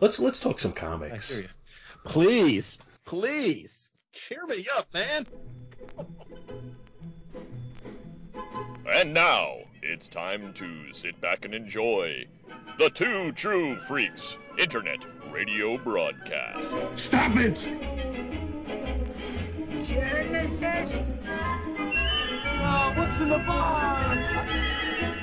Let's let's talk some I comics. hear you. Please, please, cheer me up, man. And now it's time to sit back and enjoy the Two True Freaks Internet Radio Broadcast. Stop it!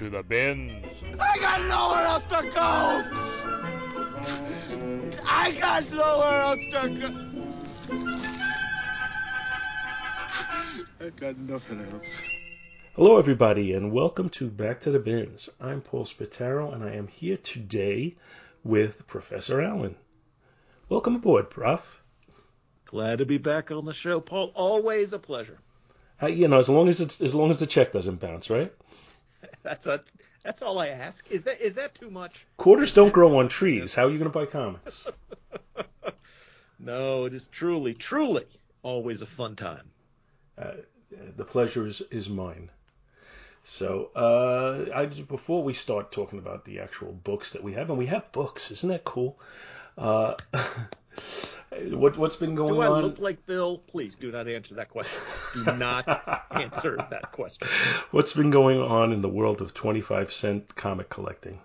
to the bins. I got nowhere else to go! I got nowhere else to go! I got nothing else. Hello, everybody, and welcome to Back to the Bins. I'm Paul Spataro, and I am here today with Professor Allen. Welcome aboard, Prof. Glad to be back on the show, Paul. Always a pleasure. Uh, you know, as long as it's as long as the check doesn't bounce, right? That's a, that's all I ask. Is that is that too much? Quarters don't grow on trees. How are you going to buy comics? No, it is truly, truly always a fun time. the pleasure is, is mine. So, uh, I just- before we start talking about the actual books that we have, and we have books, isn't that cool? Uh, what what's been going on? Do I on? look like Bill? Please do not answer that question. Do not answer that question. What's been going on in the world of 25 cent comic collecting?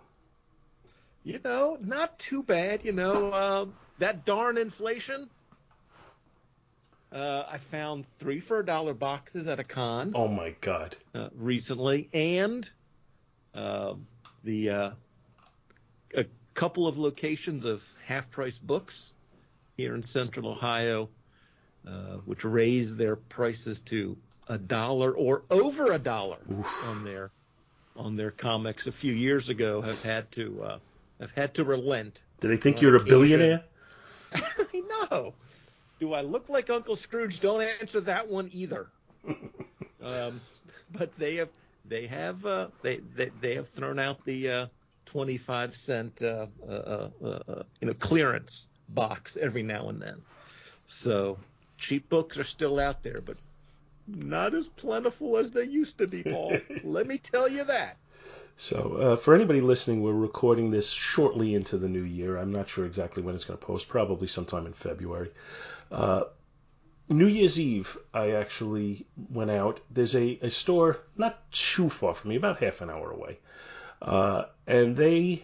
You know, not too bad. You know, uh, that darn inflation. Uh, I found three for a dollar boxes at a con Oh my God! uh, recently, and uh, the uh, a couple of locations of half price books here in Central Ohio, uh, which raised their prices to a dollar or over a dollar on their on their comics a few years ago, have had to uh, have had to relent. Do they think you're a billionaire? I know. Do I look like Uncle Scrooge? Don't answer that one either. um, but they have they have uh, they, they they have thrown out the uh, 25 cent uh, uh, uh, uh, you know clearance box every now and then. So cheap books are still out there, but not as plentiful as they used to be, Paul. Let me tell you that. So, uh, for anybody listening, we're recording this shortly into the new year. I'm not sure exactly when it's going to post, probably sometime in February. Uh, new Year's Eve, I actually went out. There's a, a store not too far from me, about half an hour away. Uh, and they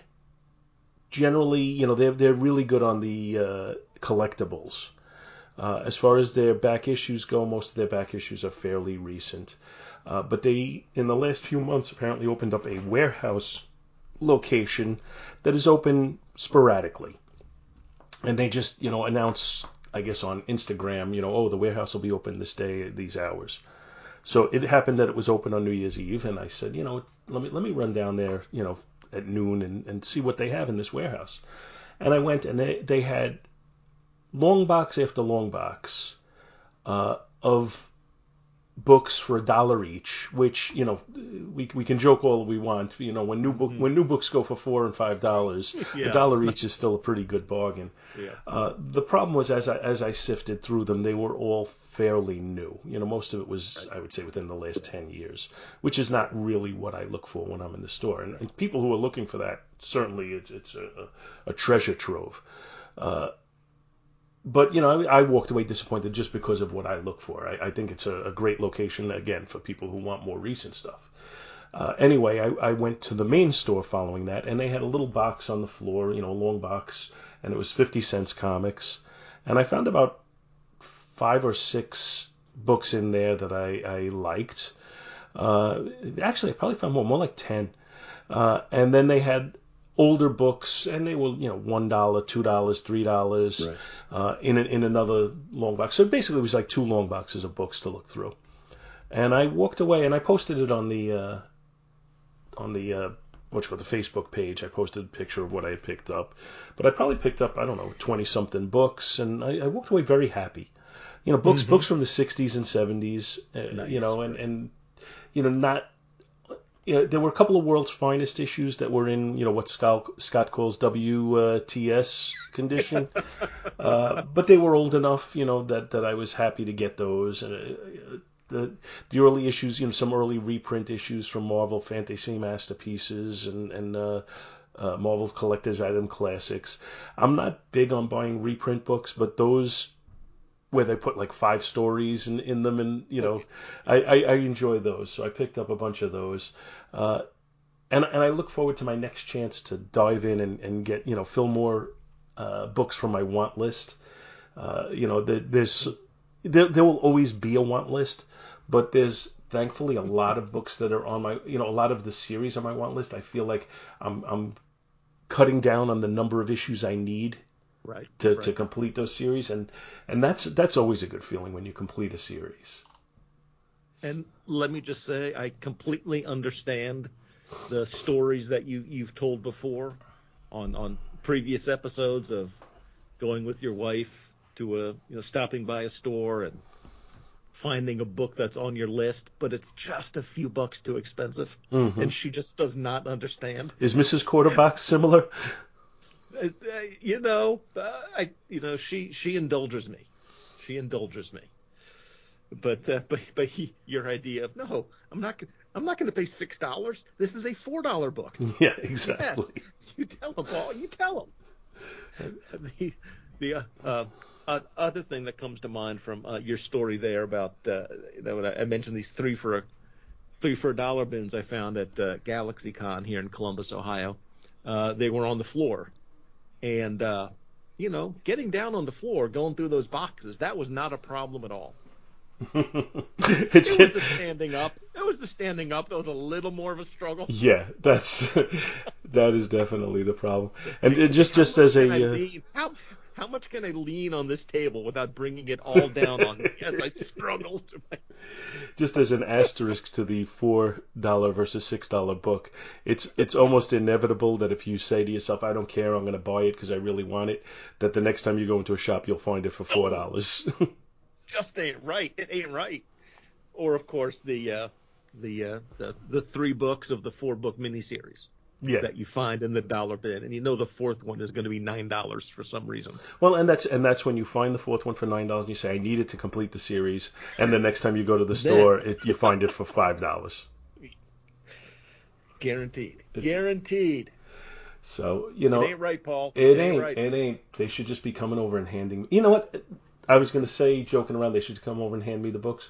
generally, you know, they're, they're really good on the uh, collectibles. Uh, as far as their back issues go, most of their back issues are fairly recent. Uh, but they, in the last few months, apparently opened up a warehouse location that is open sporadically. And they just, you know, announce, I guess, on Instagram, you know, oh, the warehouse will be open this day these hours. So it happened that it was open on New Year's Eve, and I said, you know, let me let me run down there, you know, at noon and, and see what they have in this warehouse. And I went, and they they had long box after long box uh, of books for a dollar each, which you know we we can joke all we want. You know when new book when new books go for four and five dollars, Yeah, a dollar each is still a pretty good bargain. Yeah. Uh, the problem was as I as I sifted through them, they were all fairly new. You know most of it was I would say within the last ten years, which is not really what I look for when I'm in the store. And, and people who are looking for that certainly it's it's a, a, a treasure trove. Uh, but you know, I, I walked away disappointed just because of what I look for. I, I think it's a, a great location again for people who want more recent stuff. Uh, anyway, I, I went to the main store following that, and they had a little box on the floor, you know, a long box, and it was 50 cents comics. And I found about five or six books in there that I, I liked. Uh, actually, I probably found more, more like 10. Uh, and then they had older books, and they were, you know, $1, $2, $3 Right. uh, in, a, in another long box. So basically, it was like two long boxes of books to look through. And I walked away, and I posted it on the uh, on the uh, what's called the Facebook page. I posted a picture of what I had picked up, but I probably picked up I don't know twenty something books, and I, I walked away very happy. You know, books books from the '60s and '70s. Uh, Nice. You know, and and you know not. You know, there were a couple of world's finest issues that were in, you know, what Scott, Scott calls WTS condition, uh, but they were old enough, you know, that, that I was happy to get those. And uh, the the early issues, you know, some early reprint issues from Marvel Fantasy Masterpieces and and uh, uh, Marvel Collector's Item Classics. I'm not big on buying reprint books, but those where they put like five stories in, in them, and you know, I, I, I enjoy those. So I picked up a bunch of those. Uh, and, and I look forward to my next chance to dive in and, and get you know fill more uh, books from my want list. Uh, you know, the, there's there, there will always be a want list, but there's thankfully a lot of books that are on my you know a lot of the series on my want list. I feel like I'm I'm cutting down on the number of issues I need Right. to, right. to complete those series, and and that's that's always a good feeling when you complete a series. And let me just say, I completely understand the stories that you you've told before on on previous episodes of going with your wife to a you know stopping by a store and finding a book that's on your list, but it's just a few bucks too expensive, mm-hmm. and she just does not understand. Is Mrs. Quarterback similar? Uh, you know, uh, I you know she she indulges me, she indulges me. But uh, but but he, your idea of no, I'm not I'm not going to pay six dollars. This is a four dollar book. Yeah, exactly. Yes, you tell him, Paul. You tell him. the the uh, uh, uh, other thing that comes to mind from your story there about you know, I I mentioned these three for a three for a dollar bins I found at uh, GalaxyCon here in Columbus, Ohio. Uh, they were on the floor, and uh, you know, getting down on the floor, going through those boxes, that was not a problem at all. it's It was the standing up. It was the standing up that was a little more of a struggle. yeah, that's that is definitely the problem. And it just just as a uh, how how much can I lean on this table without bringing it all down on me as I struggle to my just as an asterisk to the four dollar versus six dollar book, it's it's almost inevitable that if you say to yourself, "I don't care, I'm going to buy it because I really want it," that the next time you go into a shop, you'll find it for four dollars. just ain't right. It ain't right. Or of course the uh, the, uh, the the three books of the four book miniseries yeah. that you find in the dollar bin, and you know the fourth one is going to be nine dollars for some reason. Well, and that's and that's when you find the fourth one for nine dollars, and you say, "I need it to complete the series," and the next time you go to the store, it, you find it for five dollars. Guaranteed. It's- Guaranteed. So you know, it ain't right, Paul. It ain't. right. It ain't. They should just be coming over and handing. You know what? I was gonna say, joking around, they should come over and hand me the books,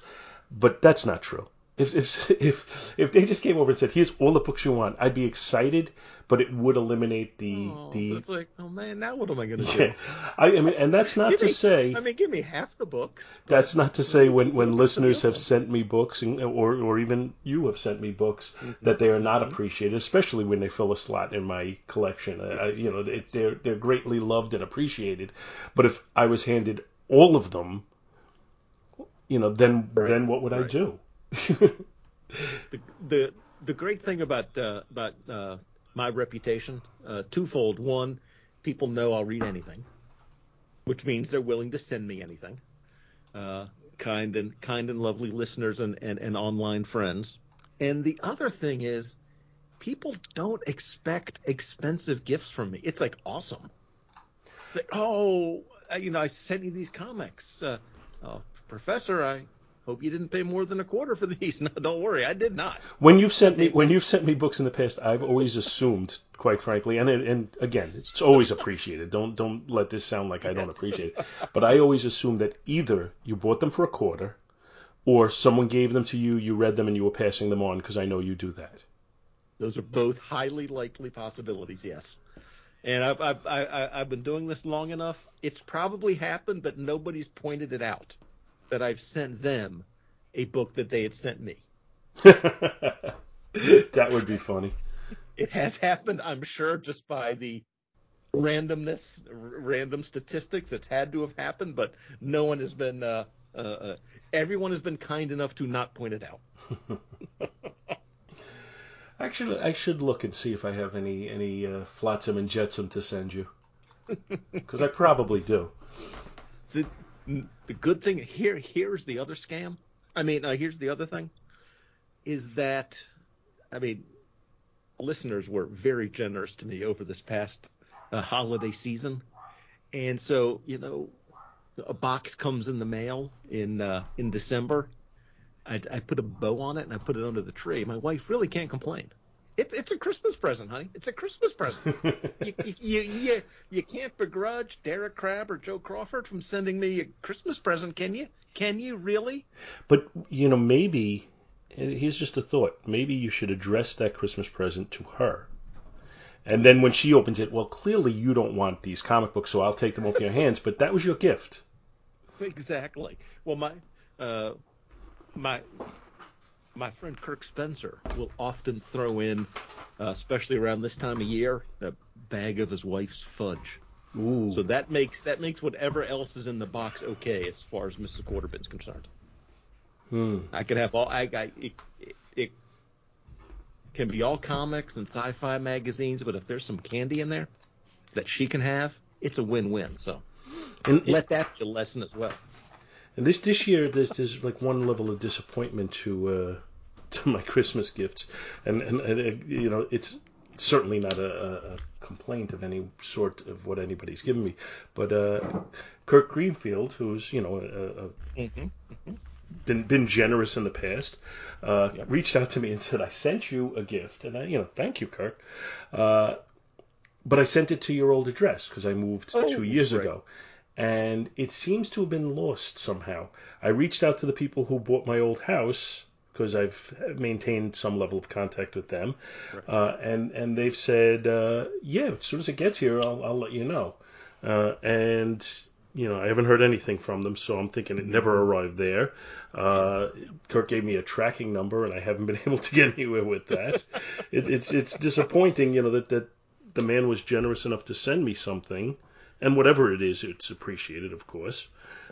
but that's not true. If if if if they just came over and said, "Here's all the books you want," I'd be excited, but it would eliminate the Oh, the. it's like, oh man, now what am I going to Yeah, do? I, I mean, and that's not to me- say I mean, give me half the books. that's not to say when, when listeners have sent me books and, or or even you have sent me books Mm-hmm. that they are not appreciated, especially when they fill a slot in my collection. I, I- you know, they, they're they're greatly loved and appreciated. But if I was handed all of them, you know, then Right. then what would I do? The the the great thing about uh, about uh, my reputation, uh, twofold. One, people know I'll read anything, which means they're willing to send me anything. Uh, kind and kind and lovely listeners and, and, and online friends. And the other thing is, people don't expect expensive gifts from me. It's like awesome. It's like, oh, you know, I sent you these comics. Uh, oh, Professor, I hope you didn't pay more than a quarter for these. No, don't worry, I did not. When you've sent me when you've sent me books in the past, I've always assumed, quite frankly, and and again, it's always appreciated. Don't don't let this sound like I don't appreciate it. But I always assume that either you bought them for a quarter, or someone gave them to you, you read them, and you were passing them on because I know you do that. Those are both highly likely possibilities, yes. And I've, I've, I, I- I've been doing this long enough. It's probably happened, but nobody's pointed it out that I've sent them a book that they had sent me. that would be funny. It has happened, I'm sure, just by the randomness, r- random statistics. It's had to have happened, but no one has been. Uh, uh, uh, everyone has been kind enough to not point it out. Actually, I should look and see if I have any any uh, flotsam and jetsam to send you, because I probably do. The good thing here here's the other scam. I mean, uh, here's the other thing, is that, I mean, listeners were very generous to me over this past uh, holiday season, and so you know, a box comes in the mail in uh, in December. I, I put a bow on it and I put it under the tree. My wife really can't complain. It's it's a Christmas present, honey. It's a Christmas present. you, you, you, you, can't begrudge Derek Crabb or Joe Crawford from sending me a Christmas present, can you? Can you really? But you know, maybe here's just a thought. Maybe you should address that Christmas present to her. And then when she opens it, well, clearly you don't want these comic books, so I'll take them off your hands. But that was your gift. Exactly. Well, my uh, my my friend Kirk Spencer will often throw in, uh, especially around this time of year, a bag of his wife's fudge. Ooh. So that makes that makes whatever else is in the box okay as far as Mrs. Quarterbin's concerned. Hmm. I could have all I, I it, it, it can be all comics and sci-fi magazines, but if there's some candy in there that she can have, it's a win-win. So And, let that be a lesson as well. And this this year, there's there's like one level of disappointment to uh, to my Christmas gifts, and and, and uh, you know it's certainly not a, a, complaint of any sort of what anybody's given me, but uh, Kirk Greenfield, who's you know a, a Mm-hmm. been been generous in the past, uh, reached out to me and said, "I sent you a gift," and I, you know, thank you, Kirk. Uh, but I sent it to your old address because I moved Oh, two years great. ago, and it seems to have been lost somehow. I reached out to the people who bought my old house because I've maintained some level of contact with them, uh, and and they've said, uh, "Yeah, as soon as it gets here, I'll I'll let you know." Uh, and you know, I haven't heard anything from them, so I'm thinking it never arrived there. Uh, Kirk gave me a tracking number, and I haven't been able to get anywhere with that. it, it's it's disappointing, you know, that that the man was generous enough to send me something, and whatever it is, it's appreciated, of course.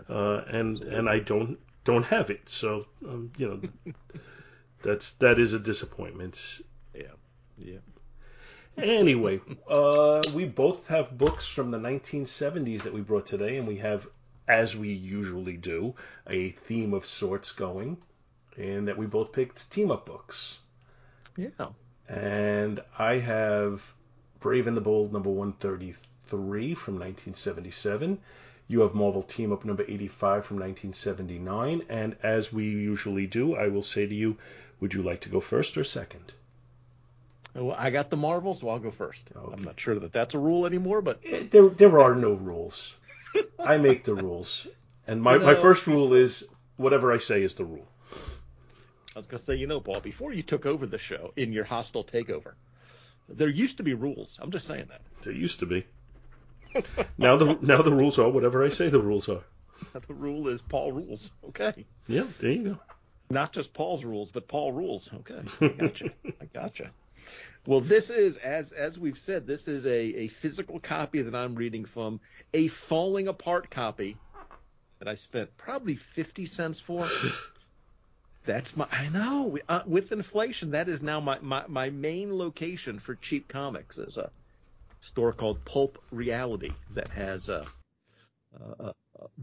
Uh, and and I don't don't have it, so um, you know, that's that is a disappointment. Yeah. Yeah. Anyway, uh, we both have books from the 1970s that we brought today, and we have, as we usually do, a theme of sorts going, and that we both picked team up books. Yeah. And I have Brave and the Bold number 133 from 1977. You have Marvel Team Up number 85 from 1979. And as we usually do, I will say to you, would you like to go first or second? Well, I got the Marvels, so I'll go first. Okay. I'm not sure that that's a rule anymore, but Eh, There, there are no rules. I make the rules. And my, You my first rule is whatever I say is the rule. I was going to say, you know, Paul, before you took over the show in your hostile takeover, there used to be rules. I'm just saying that. There used to be. Now the now the rules are whatever I say the rules are. The rule is Paul rules. Okay. Yeah, there you go. Not just Paul's rules, but Paul rules. Okay. I gotcha. I gotcha. Well, this is, as as we've said, this is a, a physical copy that I'm reading from, a falling apart copy that I spent probably 50 cents for. That's my, I know, uh, with inflation, that is now my, my, my main location for cheap comics is a store called Pulp Reality that has uh, uh, uh,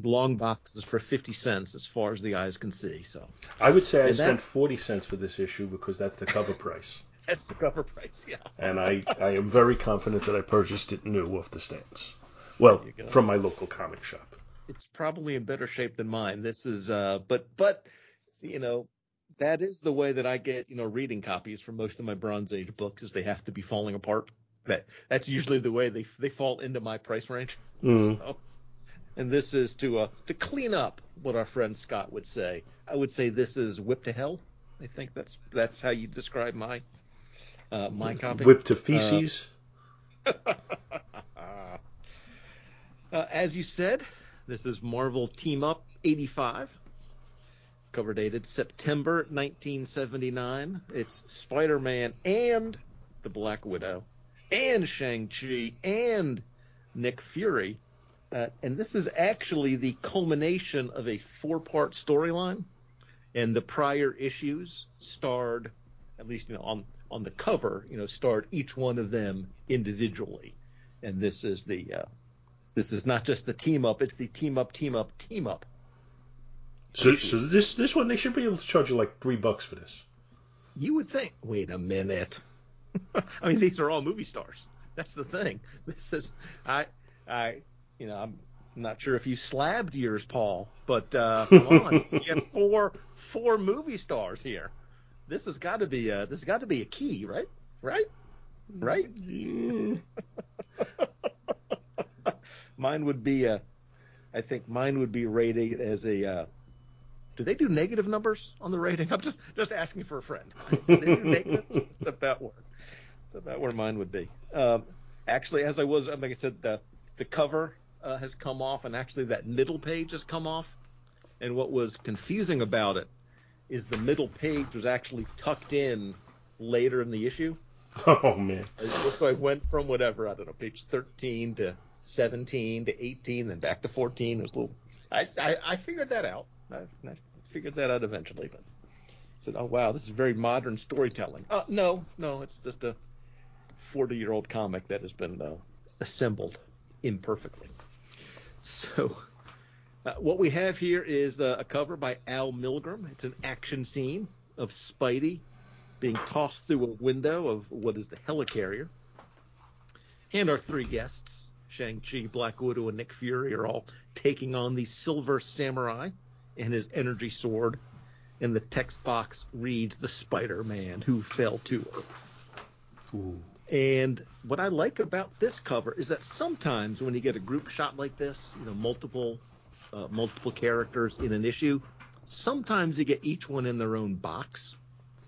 long boxes for 50 cents as far as the eyes can see. So I would say I spent forty cents for this issue because that's the cover price. that's the cover price. Yeah. And I, I am very confident that I purchased it new off the stands. Well, There you go. from my local comic shop. it's probably in better shape than mine. This is, uh, but but you know, that is the way that I get you know reading copies for most of my Bronze Age books is they have to be falling apart. That that's usually the way they they fall into my price range. Mm. So, and this is to uh to clean up what our friend Scott would say. I would say this is whip to hell. I think that's that's how you describe my uh, my copy. Whip to feces. Uh, as you said, this is Marvel Team Up 85, cover dated September 1979. It's Spider Man and the Black Widow, and Shang-Chi, and Nick Fury. Uh, and this is actually the culmination of a four part storyline. And the prior issues starred, at least you know, on on the cover, you know, starred each one of them individually, and this is the uh, this is not just the team up; it's the team up, team up, team up. So, so this this one they should be able to charge you like three bucks for this. You would think. Wait a minute. I mean, these are all movie stars. That's the thing. This is I I you know I'm not sure if you slabbed yours, Paul, but uh, come on, you have four four movie stars here. This has got to be a this has got to be a key, right? Right? Right? mine would be a, I think mine would be rated as a. Uh, do they do negative numbers on the rating? I'm just just asking for a friend. Do they do negatives? It's about where it's about where mine would be. Um, actually, as I was, like I said, the the cover uh, has come off, and actually that middle page has come off. And what was confusing about it is the middle page was actually tucked in later in the issue. Oh man. So I went from whatever I don't know, page 13 to 17 to 18, then back to 14. It was a little. I I, I figured that out. I, I figured that out eventually, but I said, "Oh wow, this is very modern storytelling." Uh, no, no, it's just a 40-year-old comic that has been uh, assembled imperfectly. So, uh, what we have here is uh, a cover by Al Milgrom. It's an action scene of Spidey being tossed through a window of what is the helicarrier. And our three guests, Shang-Chi, Black Widow, and Nick Fury, are all taking on the Silver Samurai and his energy sword. And the text box reads, The Spider-Man Who Fell to Earth. Ooh. And what I like about this cover is that sometimes when you get a group shot like this, you know, multiple uh, multiple characters in an issue, sometimes you get each one in their own box.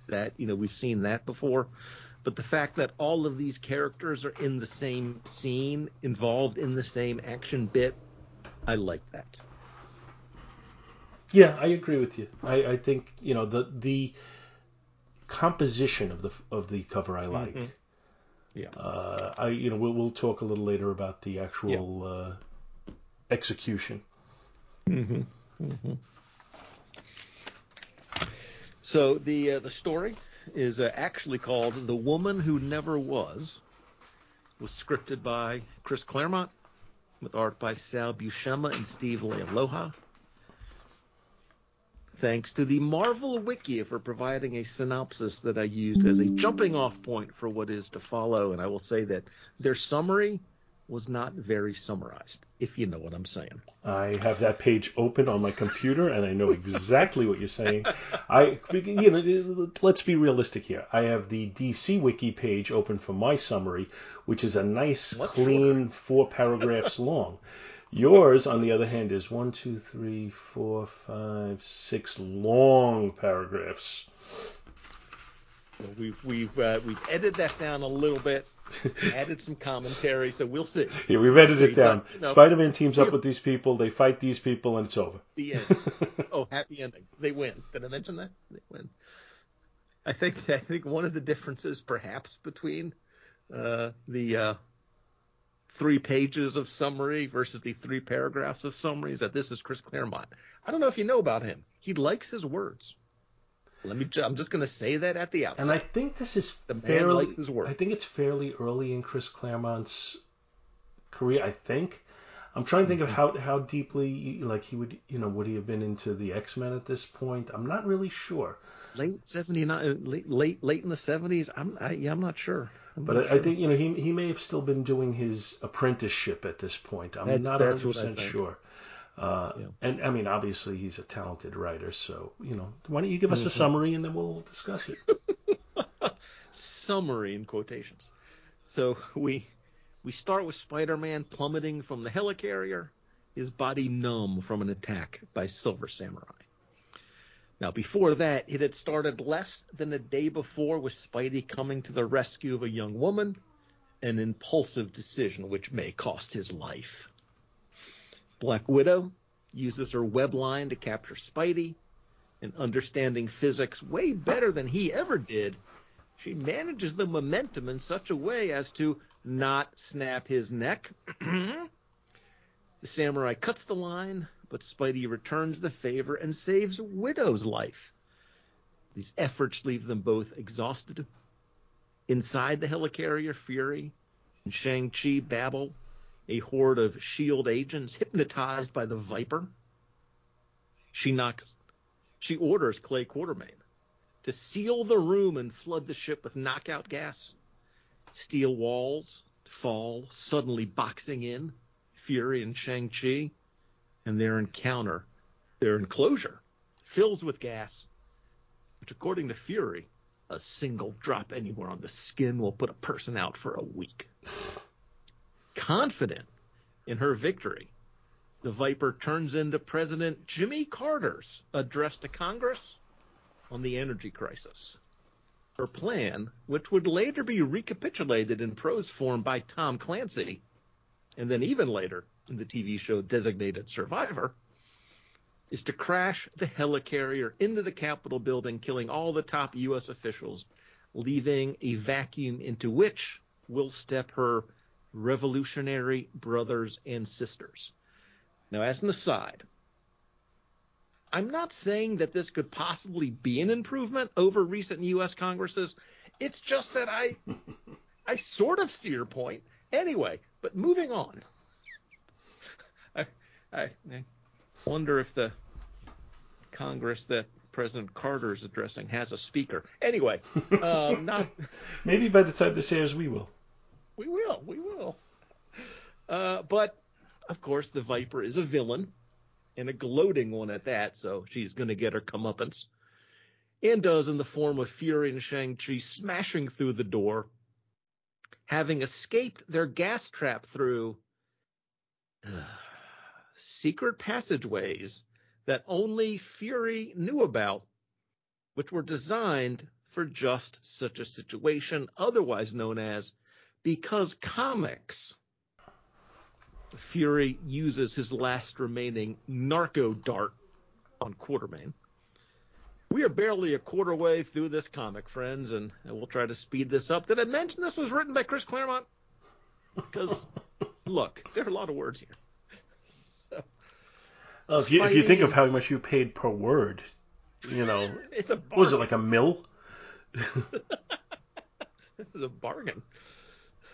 That you know we've seen that before, but the fact that all of these characters are in the same scene, involved in the same action bit, I like that. Yeah, I agree with you. I, I think you know the the composition of the of the cover I like. Mhm. Yeah. Uh, I you know we'll we'll talk a little later about the actual uh, execution. Mm-hmm. Mm-hmm. So the uh, the story is uh, actually called "The Woman Who Never Was." Was scripted by Chris Claremont, with art by Sal Buscema and Steve Lealoha. Thanks to the Marvel Wiki for providing a synopsis that I used as a jumping off point for what is to follow, and I will say that their summary was not very summarized, if you know what I'm saying. I have that page open on my computer, and I know exactly what you're saying. I, you know, let's be realistic here. I have the DC Wiki page open for my summary, which is a nice, Much clean four paragraphs long. Yours, on the other hand, is one, two, three, four, five, six long paragraphs. Well, We've we've uh, we've edited that down a little bit, added some commentary, so we'll see. Yeah, we've edited it down. you know, Spider-Man teams up with these people. They fight these people, and it's over. The end. oh, happy ending. They win. Did I mention that? They win. I think I think one of the differences, perhaps, between uh, the uh, three pages of summary versus the three paragraphs of summary is that this is Chris Claremont. I don't know if you know about him. He likes his words. Let me. I'm just going to say that at the outset. And I think this is The man likes his work. I think it's fairly early in Chris Claremont's career. I think. I'm trying to think of mm-hmm. how how deeply like he would you know would he have been into the X Men at this point? I'm not really sure, late 79, late late late in the 70s. I'm I, yeah, I'm not sure. I'm but not I, I think you know he he may have still been doing his apprenticeship at this point. I'm That's- not that's hundred percent sure. Uh, Yeah. And I mean, obviously, he's a talented writer. So you know, why don't you give us a Mhm. summary and then we'll discuss it. summary in quotations. So we we start with Spider-Man plummeting from the helicarrier, his body numb from an attack by Silver Samurai. Now before that, it had started less than a day before with Spidey coming to the rescue of a young woman, an impulsive decision which may cost his life. Black Widow uses her web line to capture Spidey, and understanding physics way better than he ever did, she manages the momentum in such a way as to not snap his neck. the samurai cuts the line, but Spidey returns the favor and saves Widow's life. These efforts leave them both exhausted, Inside the helicarrier, Fury and Shang-Chi battle a horde of S.H.I.E.L.D. agents hypnotized by the Viper. She knocks, she orders Clay Quartermain to seal the room and flood the ship with knockout gas. Steel walls fall, suddenly boxing in Fury and Shang-Chi, and their encounter, their enclosure, fills with gas, which, according to Fury, a single drop anywhere on the skin will put a person out for a week. Confident in her victory, the Viper turns into President Jimmy Carter's address to Congress on the energy crisis. Her plan, which would later be recapitulated in prose form by Tom Clancy, and then even later in the TV show Designated Survivor, is to crash the helicarrier into the Capitol building, killing all the top U.S. officials, leaving a vacuum into which will step her revolutionary brothers and sisters. Now, as an aside, I'm not saying that this could possibly be an improvement over recent U.S. Congresses. It's just that I, I sort of see your point. Anyway, but moving on. I, I, wonder if the Congress that President Carter is addressing has a speaker. Anyway, um, not. Maybe by the time this airs, we will. We will. We will. Uh, but of course, the Viper is a villain and a gloating one at that, so she's going to get her comeuppance. And does in the form of Fury and Shang-Chi smashing through the door, having escaped their gas trap through secret passageways that only Fury knew about, which were designed for just such a situation, otherwise known as because comics. Fury uses his last remaining narco dart on Quartermain. We are barely a quarter way through this comic, friends, and we'll try to speed this up. Did I mention this was written by Chris Claremont? Because, look, there are a lot of words here. If, you, if you think of how much you paid per word, you know, it's a was it like a mill? this is a bargain.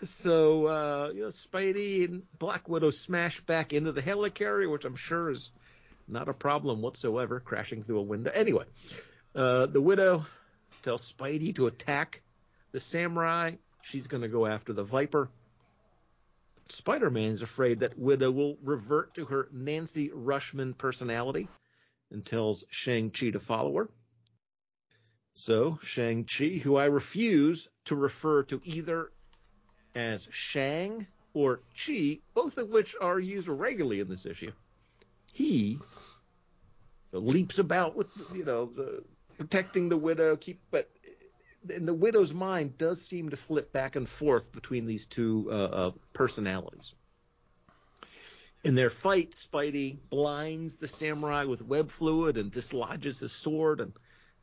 So, uh, you know, Spidey and Black Widow smash back into the helicarrier, which I'm sure is not a problem whatsoever, crashing through a window. Anyway, uh, the Widow tells Spidey to attack the samurai. She's going to go after the Viper. Spider Man is afraid that Widow will revert to her Nancy Rushman personality and tells Shang-Chi to follow her. So, Shang-Chi, who I refuse to refer to either as Shang or Chi, both of which are used regularly in this issue. He leaps about with, you know, the, protecting the widow, keep, but in the widow's mind does seem to flip back and forth between these two uh, uh, personalities. In their fight, Spidey blinds the samurai with web fluid and dislodges his sword, and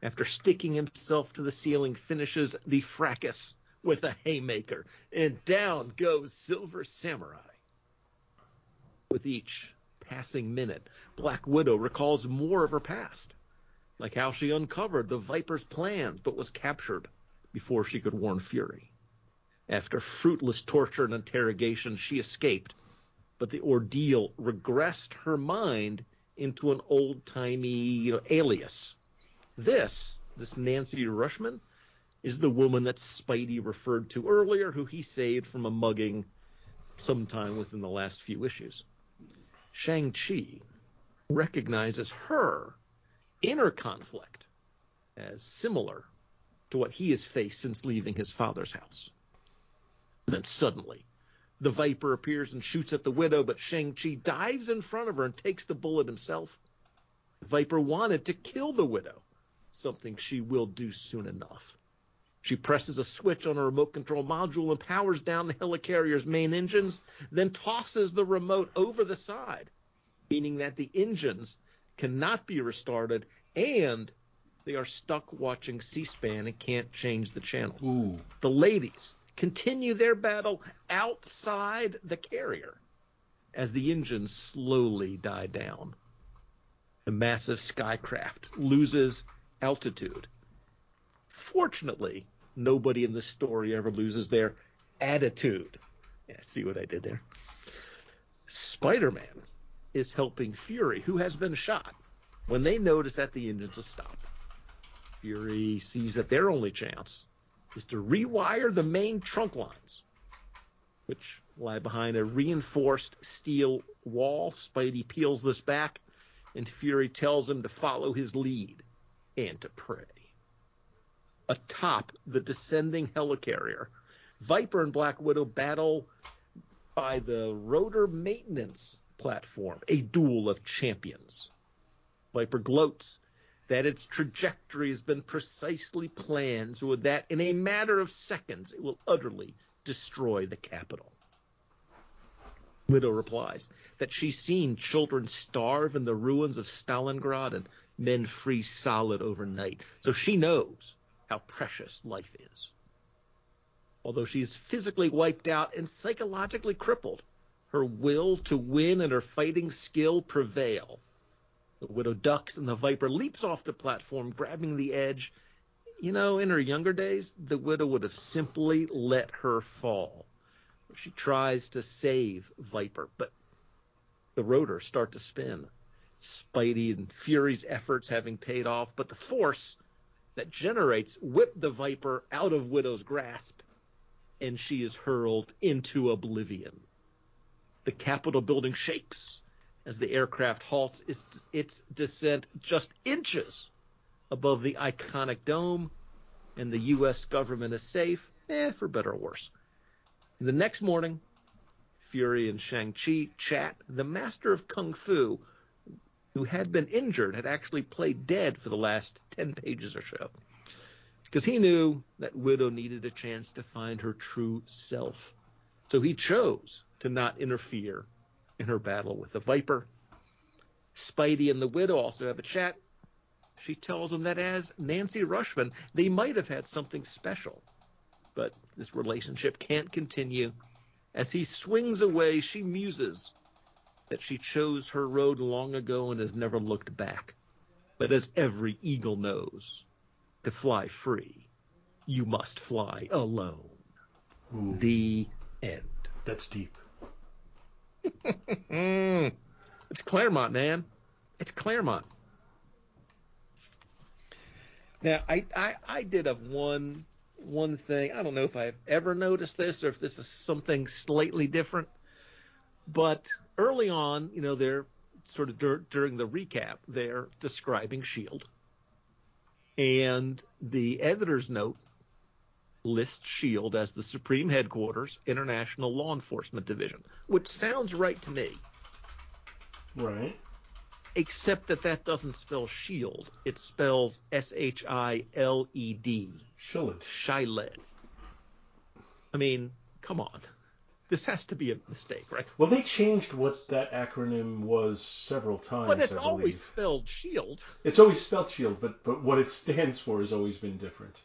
after sticking himself to the ceiling, finishes the fracas with a haymaker, and down goes Silver Samurai. With each passing minute, Black Widow recalls more of her past, like how she uncovered the Viper's plans but was captured before she could warn Fury. After fruitless torture and interrogation, she escaped, but the ordeal regressed her mind into an old-timey you know, alias. This, this Nancy Rushman, is the woman that Spidey referred to earlier, who he saved from a mugging sometime within the last few issues. Shang-Chi recognizes her inner conflict as similar to what he has faced since leaving his father's house. then suddenly, the Viper appears and shoots at the widow, but Shang-Chi dives in front of her and takes the bullet himself. The Viper wanted to kill the widow, something she will do soon enough. She presses a switch on a remote control module and powers down the helicarrier's main engines, then tosses the remote over the side, meaning that the engines cannot be restarted and they are stuck watching C-SPAN and can't change the channel. Ooh. The ladies continue their battle outside the carrier as the engines slowly die down. The massive skycraft loses altitude. Fortunately, nobody in the story ever loses their attitude. Yeah, see what I did there? Spider Man is helping Fury, who has been shot, when they notice that the engines have stopped. Fury sees that their only chance is to rewire the main trunk lines, which lie behind a reinforced steel wall. Spidey peels this back, and Fury tells him to follow his lead and to pray. Atop the descending helicarrier, Viper and Black Widow battle by the rotor maintenance platform, a duel of champions. Viper gloats that its trajectory has been precisely planned so that in a matter of seconds it will utterly destroy the capital. Widow replies that she's seen children starve in the ruins of Stalingrad and men freeze solid overnight, so she knows how precious life is. Although she's physically wiped out and psychologically crippled, her will to win and her fighting skill prevail. The widow ducks and the viper leaps off the platform, grabbing the edge. You know, in her younger days, the widow would have simply let her fall. She tries to save Viper, but the rotors start to spin. Spidey and Fury's efforts having paid off, but the force that generates whip the Viper out of Widow's grasp, and she is hurled into oblivion. The Capitol building shakes as the aircraft halts its, its descent just inches above the iconic dome, and the U.S. government is safe, eh, for better or worse. The next morning, Fury and Shang-Chi chat. The master of Kung Fu, who had been injured, had actually played dead for the last 10 pages or so. Because he knew that Widow needed a chance to find her true self. So he chose to not interfere in her battle with the Viper. Spidey and the Widow also have a chat. She tells him that as Nancy Rushman, they might have had something special but this relationship can't continue. As he swings away, she muses that she chose her road long ago and has never looked back. But as every eagle knows, to fly free, you must fly alone. Ooh, The end. that's deep. it's Claremont, man. It's Claremont. Now, I, I, I did have one one thing. I don't know if I've ever noticed this or if this is something slightly different, but early on, you know, they're sort of dur- during the recap, they're describing Shield, and the editor's note lists Shield as the Supreme Headquarters International Law Enforcement Division, which sounds right to me. Right. Except that that doesn't spell shield. It spells S H I L E D. Shilled. Shiled. I mean, come on. This has to be a mistake, right? Well, they changed what that acronym was several times. But it's I always spelled shield. It's always spelled Shield, but but what it stands for has always been different.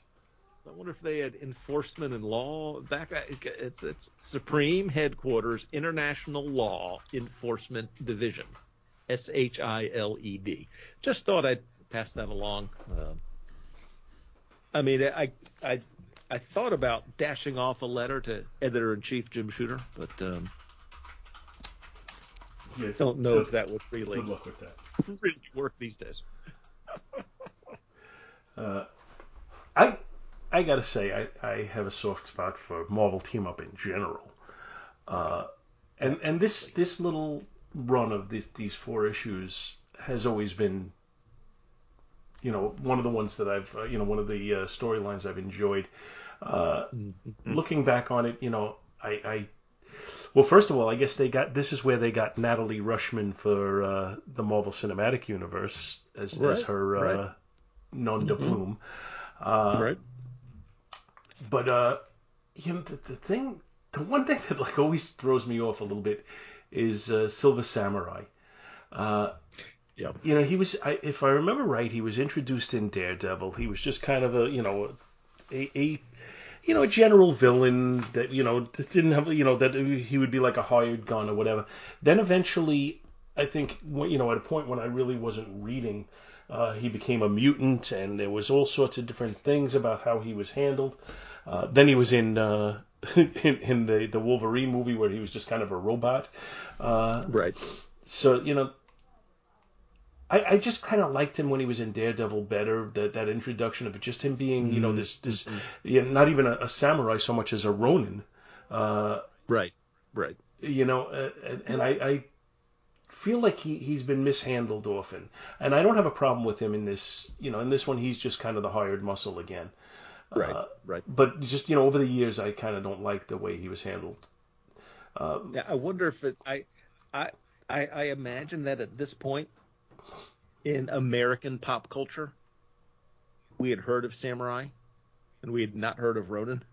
I wonder if they had enforcement and law back. It's it's Supreme Headquarters International Law Enforcement Division, S H I L E D. Just thought I'd pass that along. Um, I mean, I I I thought about dashing off a letter to editor in chief Jim Shooter, but um, Yeah, don't know if that would really Good luck with that. really work these days. Uh, I I gotta say I, I have a soft spot for Marvel team up in general, uh, and and this this little run of these, these four issues has always been, you know, one of the ones that I've uh, you know one of the uh, storylines I've enjoyed. Uh, looking back on it, you know, I, I well, first of all, I guess they got this is where they got Natalie Rushman for uh, the Marvel Cinematic Universe as, as Right, her uh, right. non de plume. Uh, right? But uh, you know, the, the thing, the one thing that like always throws me off a little bit is uh, Silver Samurai. Uh, Yeah. you know, he was, I, if I remember right, he was introduced in Daredevil. He was just kind of a, you know, a, a you know, a general villain that, you know, didn't have, you know, that he would be like a hired gun or whatever. Then eventually, I think you know at a point when I really wasn't reading, uh, he became a mutant, and there was all sorts of different things about how he was handled. Uh, then he was in, uh, in in the the Wolverine movie where he was just kind of a robot. Uh, Right. so you know, I, I just kind of liked him when he was in Daredevil better. That that introduction of just him being you know this this yeah, not even a, a samurai so much as a Ronin. Uh, Right. Right. you know, uh, and, and I, I feel like he he's been mishandled often, and I don't have a problem with him in this. You know, in this one he's just kind of the hired muscle again. Right. Uh, right. But just you know, over the years I kind of don't like the way he was handled. Uh, Yeah, I wonder if it. I, I, I, I imagine that at this point in American pop culture, we had heard of samurai, and we had not heard of Ronin.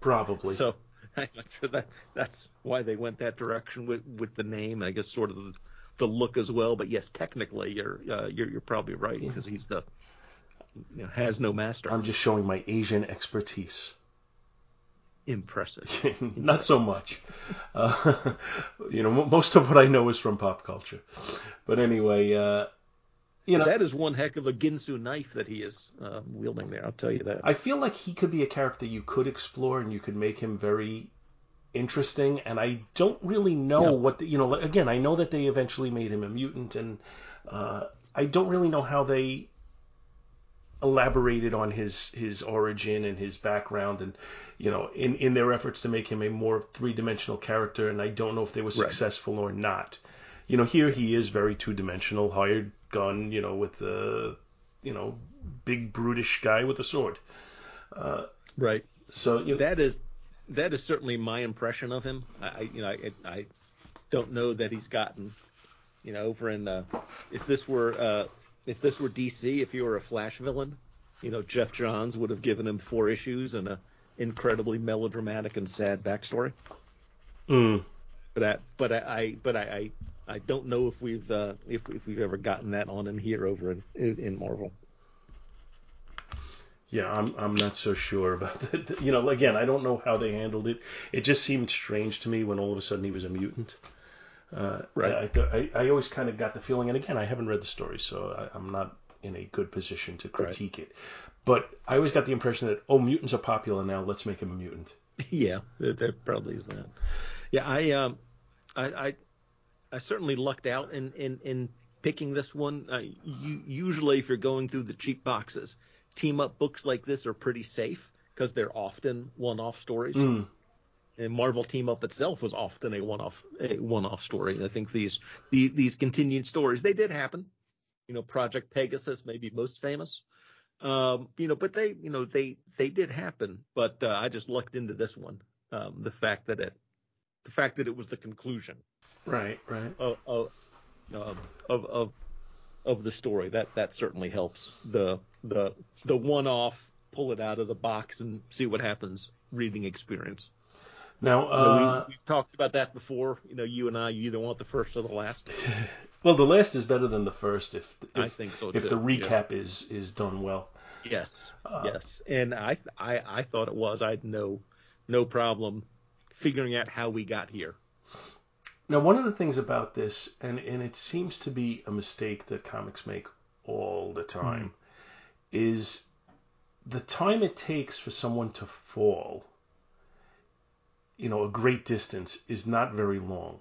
probably. So I'm not sure that that's why they went that direction with with the name. I guess sort of the, the look as well. But yes, technically, you're uh, you're you're probably right because he's the you know, has no master. I'm just showing my Asian expertise. Impressive. Not so much. Uh, you know, most of what I know is from pop culture. But anyway, uh, you know, that is one heck of a Ginsu knife that he is uh, wielding there. I'll tell you that. I feel like he could be a character you could explore and you could make him very interesting. And I don't really know Yeah. what the, you know. Again, I know that they eventually made him a mutant, and uh, I don't really know how they elaborated on his his origin and his background and you know in in their efforts to make him a more three-dimensional character and I don't know if they were Right. successful or not you know here he is very two-dimensional hired gun you know with the you know big brutish guy with a sword uh, Right. so you know, That is that is certainly my impression of him. I, I you know I, I don't know that he's gotten you know over in uh, if this were uh, if this were DC if you were a Flash villain, you know Geoff Johns would have given him four issues and a incredibly melodramatic and sad backstory. mm, But I, but I, I but I, I I don't know if we've uh, if if we've ever gotten that on him here over in in Marvel. yeah I'm I'm not so sure about that you know again I don't know how they handled it it just seemed strange to me when all of a sudden he was a mutant Uh, Right. I, I, I always kind of got the feeling, and again, I haven't read the story, so I, I'm not in a good position to critique it. But I always got the impression that, oh, mutants are popular now, let's make him a mutant. Yeah, there, there probably is that. Yeah, I um, I I, I certainly lucked out in in in picking this one. Uh, you, usually, if you're going through the cheap boxes, team up books like this are pretty safe because they're often one-off stories. Mm, Marvel Team Up itself was often a one-off a one-off story. I think these these, these continued stories they did happen. You know, Project Pegasus may be most famous. Um, you know, but they you know they they did happen. But uh, I just lucked into this one. Um, the fact that it the fact that it was the conclusion right, right. of of um, of, of of the story that that certainly helps the the the one-off pull it out of the box and see what happens reading experience. Now, uh, we, we've talked about that before. You know, you and I, you either want the first or the last. well, the last is better than the first if I if, think so if too. the yeah. recap is is done well. Yes, Uh, yes, and I, I, I thought it was. I had no, no problem figuring out how we got here. Now, one of the things about this, and, and it seems to be a mistake that comics make all the time, is the time it takes for someone to fall, you know, a great distance is not very long.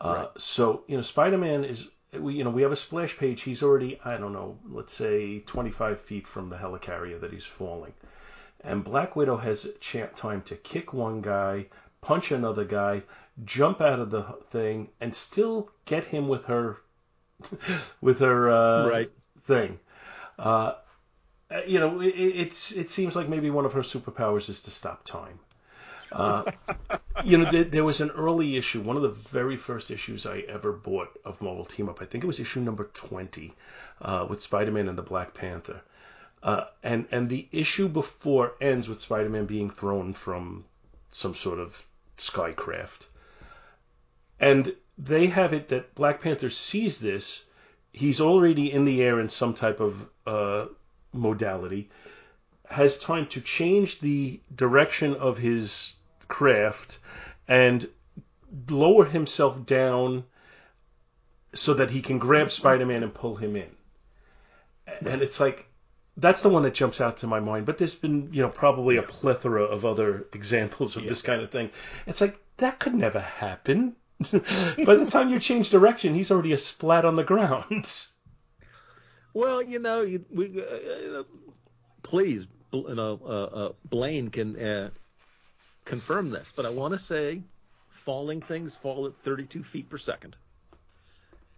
Uh, So, you know, Spider Man is, we, you know, we have a splash page. He's already, I don't know, let's say 25 feet from the helicarrier that he's falling. And Black Widow has time to kick one guy, punch another guy, jump out of the thing, and still get him with her, with her uh, Right. thing. Uh, uh, you know, it, it's it seems like maybe one of her superpowers is to stop time. Uh, you know, there, there was an early issue, one of the very first issues I ever bought of Marvel Team Up. I think it was issue number 20 uh, with Spider-Man and the Black Panther. Uh, and and the issue before ends with Spider-Man being thrown from some sort of skycraft. And they have it that Black Panther sees this. He's already in the air in some type of uh, modality. Has time to change the direction of his craft and lower himself down so that he can grab Spider-Man and pull him in. And it's like that's the one that jumps out to my mind. But there's been, you know, probably a plethora of other examples of Yeah. this kind of thing. It's like that could never happen. By the time you change direction, he's already a splat on the ground. Well, you know, you, we uh, uh, please, you know, uh, uh, Blaine can uh, confirm this, but I want to say, falling things fall at 32 feet per second.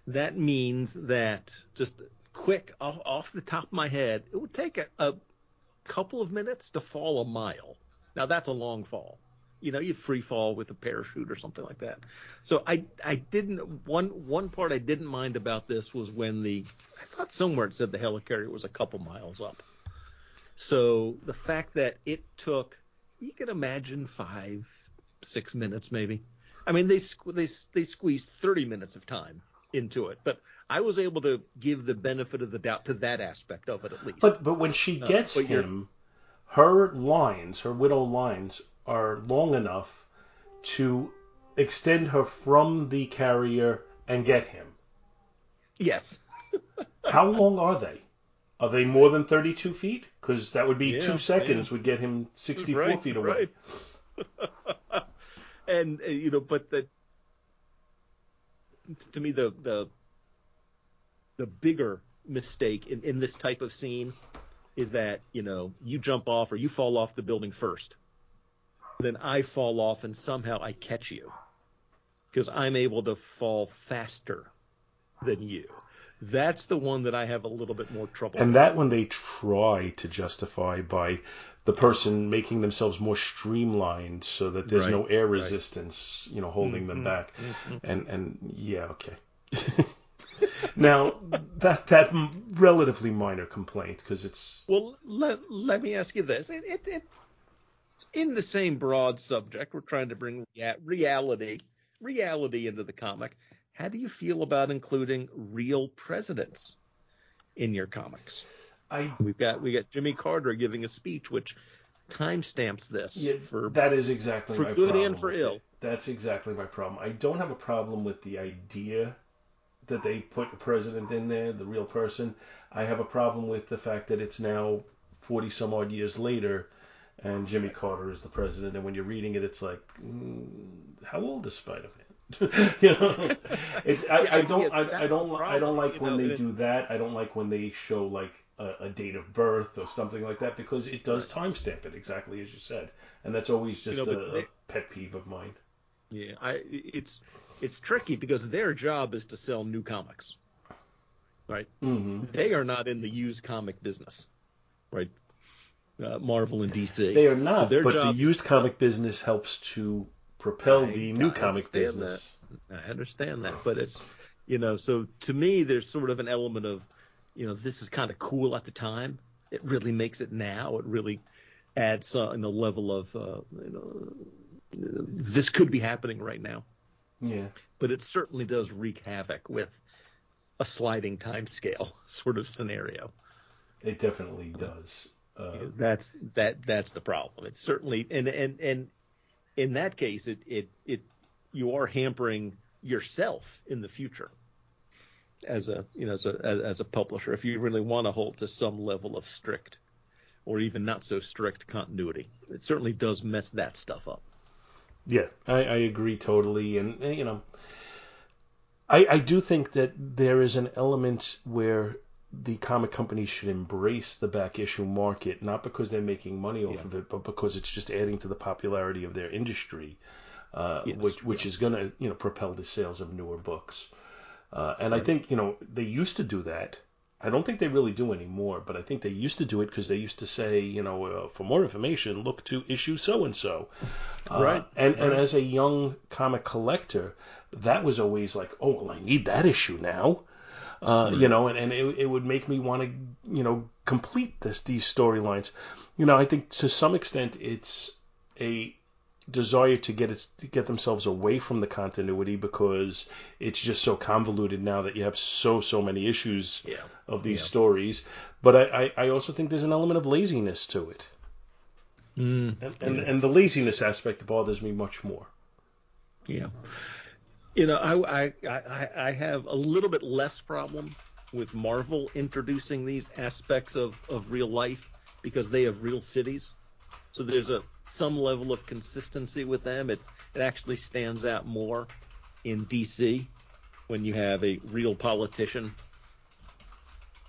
That means that just quick off, off the top of my head, it would take a, a couple of minutes to fall a mile. Now that's a long fall. You know, you free fall with a parachute or something like that. So I I didn't one one part I didn't mind about this was when the I thought somewhere it said the helicarrier was a couple miles up. So the fact that it took you can imagine five six minutes maybe. I mean they they they squeezed 30 minutes of time into it, but I was able to give the benefit of the doubt to that aspect of it at least. But but when she uh, gets but you're- him, her lines, her widow lines, are long enough to extend her from the carrier and get him. yes. How long are they? Are they more than 32 feet? Because that would be Yeah, two seconds would get him 64 Right, feet away. right. and uh, you know, but the to me the the the bigger mistake in, in this type of scene is that you know you jump off or you fall off the building first, then I fall off and somehow I catch you because I'm able to fall faster than you. That's the one that I have a little bit more trouble. And with. that one they try to justify by the person making themselves more streamlined so that there's Right, no air right. resistance, you know, holding them Mhm, back. mhm. And and yeah, okay. now that that relatively minor complaint because it's Well, let, let me ask you this. It, it, it, it's in the same broad subject. We're trying to bring rea- reality reality into the comic. How do you feel about including real presidents in your comics? I We've got we got Jimmy Carter giving a speech which timestamps this yeah, for that is exactly for my good problem and for ill. That's exactly my problem. I don't have a problem with the idea that they put a president in there, the real person. I have a problem with the fact that it's now 40 some odd years later and Jimmy Carter is the president. And when you're reading it, it's like, mm, how old is Spider-Man? you know, it's I, Yeah, I don't get- I, I don't the I don't like you when know, they do that. I don't like when they show like a, a date of birth or something like that because it does timestamp it exactly as you said, and that's always just know, but a, a pet peeve of mine. Yeah, I it's it's tricky because their job is to sell new comics. Right? hmm They are not in the used comic business. Right? Uh, Marvel and DC. They are So not, their but the job is used comic business helps to propel I- the new I comic business. I understand that, but it's you know, so to me there's sort of an element of, you know, this is kind of cool at the time. It really makes it now. It really adds uh, in the level of uh, you know, this could be happening right now. Yeah, But it certainly does wreak havoc with a sliding time scale sort of scenario. it definitely does. Uh, That's that that's the problem. It's certainly and and and in that case, it it it you are hampering yourself in the future as a you know as a as, as a publisher if you really want to hold to some level of strict or even not so strict continuity. It certainly does mess that stuff up. Yeah, I, I agree totally, and you know, I I do think that there is an element where the comic companies should embrace the back issue market, not because they're making money off Yeah. of it, but because it's just adding to the popularity of their industry, uh, Yes, which which is going to you know propel the sales of newer books. Uh, and I think you know they used to do that. I don't think they really do anymore, but I think they used to do it because they used to say, you know, uh, for more information, look to issue so and so. Right, And and as a young comic collector, that was always like, oh well, I need that issue now. Uh, You know, and, and it, it would make me want to, you know, complete this these storylines. You know, I think to some extent it's a desire to get it to get themselves away from the continuity because it's just so convoluted now that you have so so many issues Yeah. of these Yeah. stories. But I, I, I also think there's an element of laziness to it, Mm, and and, and the laziness aspect bothers me much more. yeah. You know, I, I I I have a little bit less problem with Marvel introducing these aspects of, of real life because they have real cities. So there's a some level of consistency with them. It's it actually stands out more in DC when you have a real politician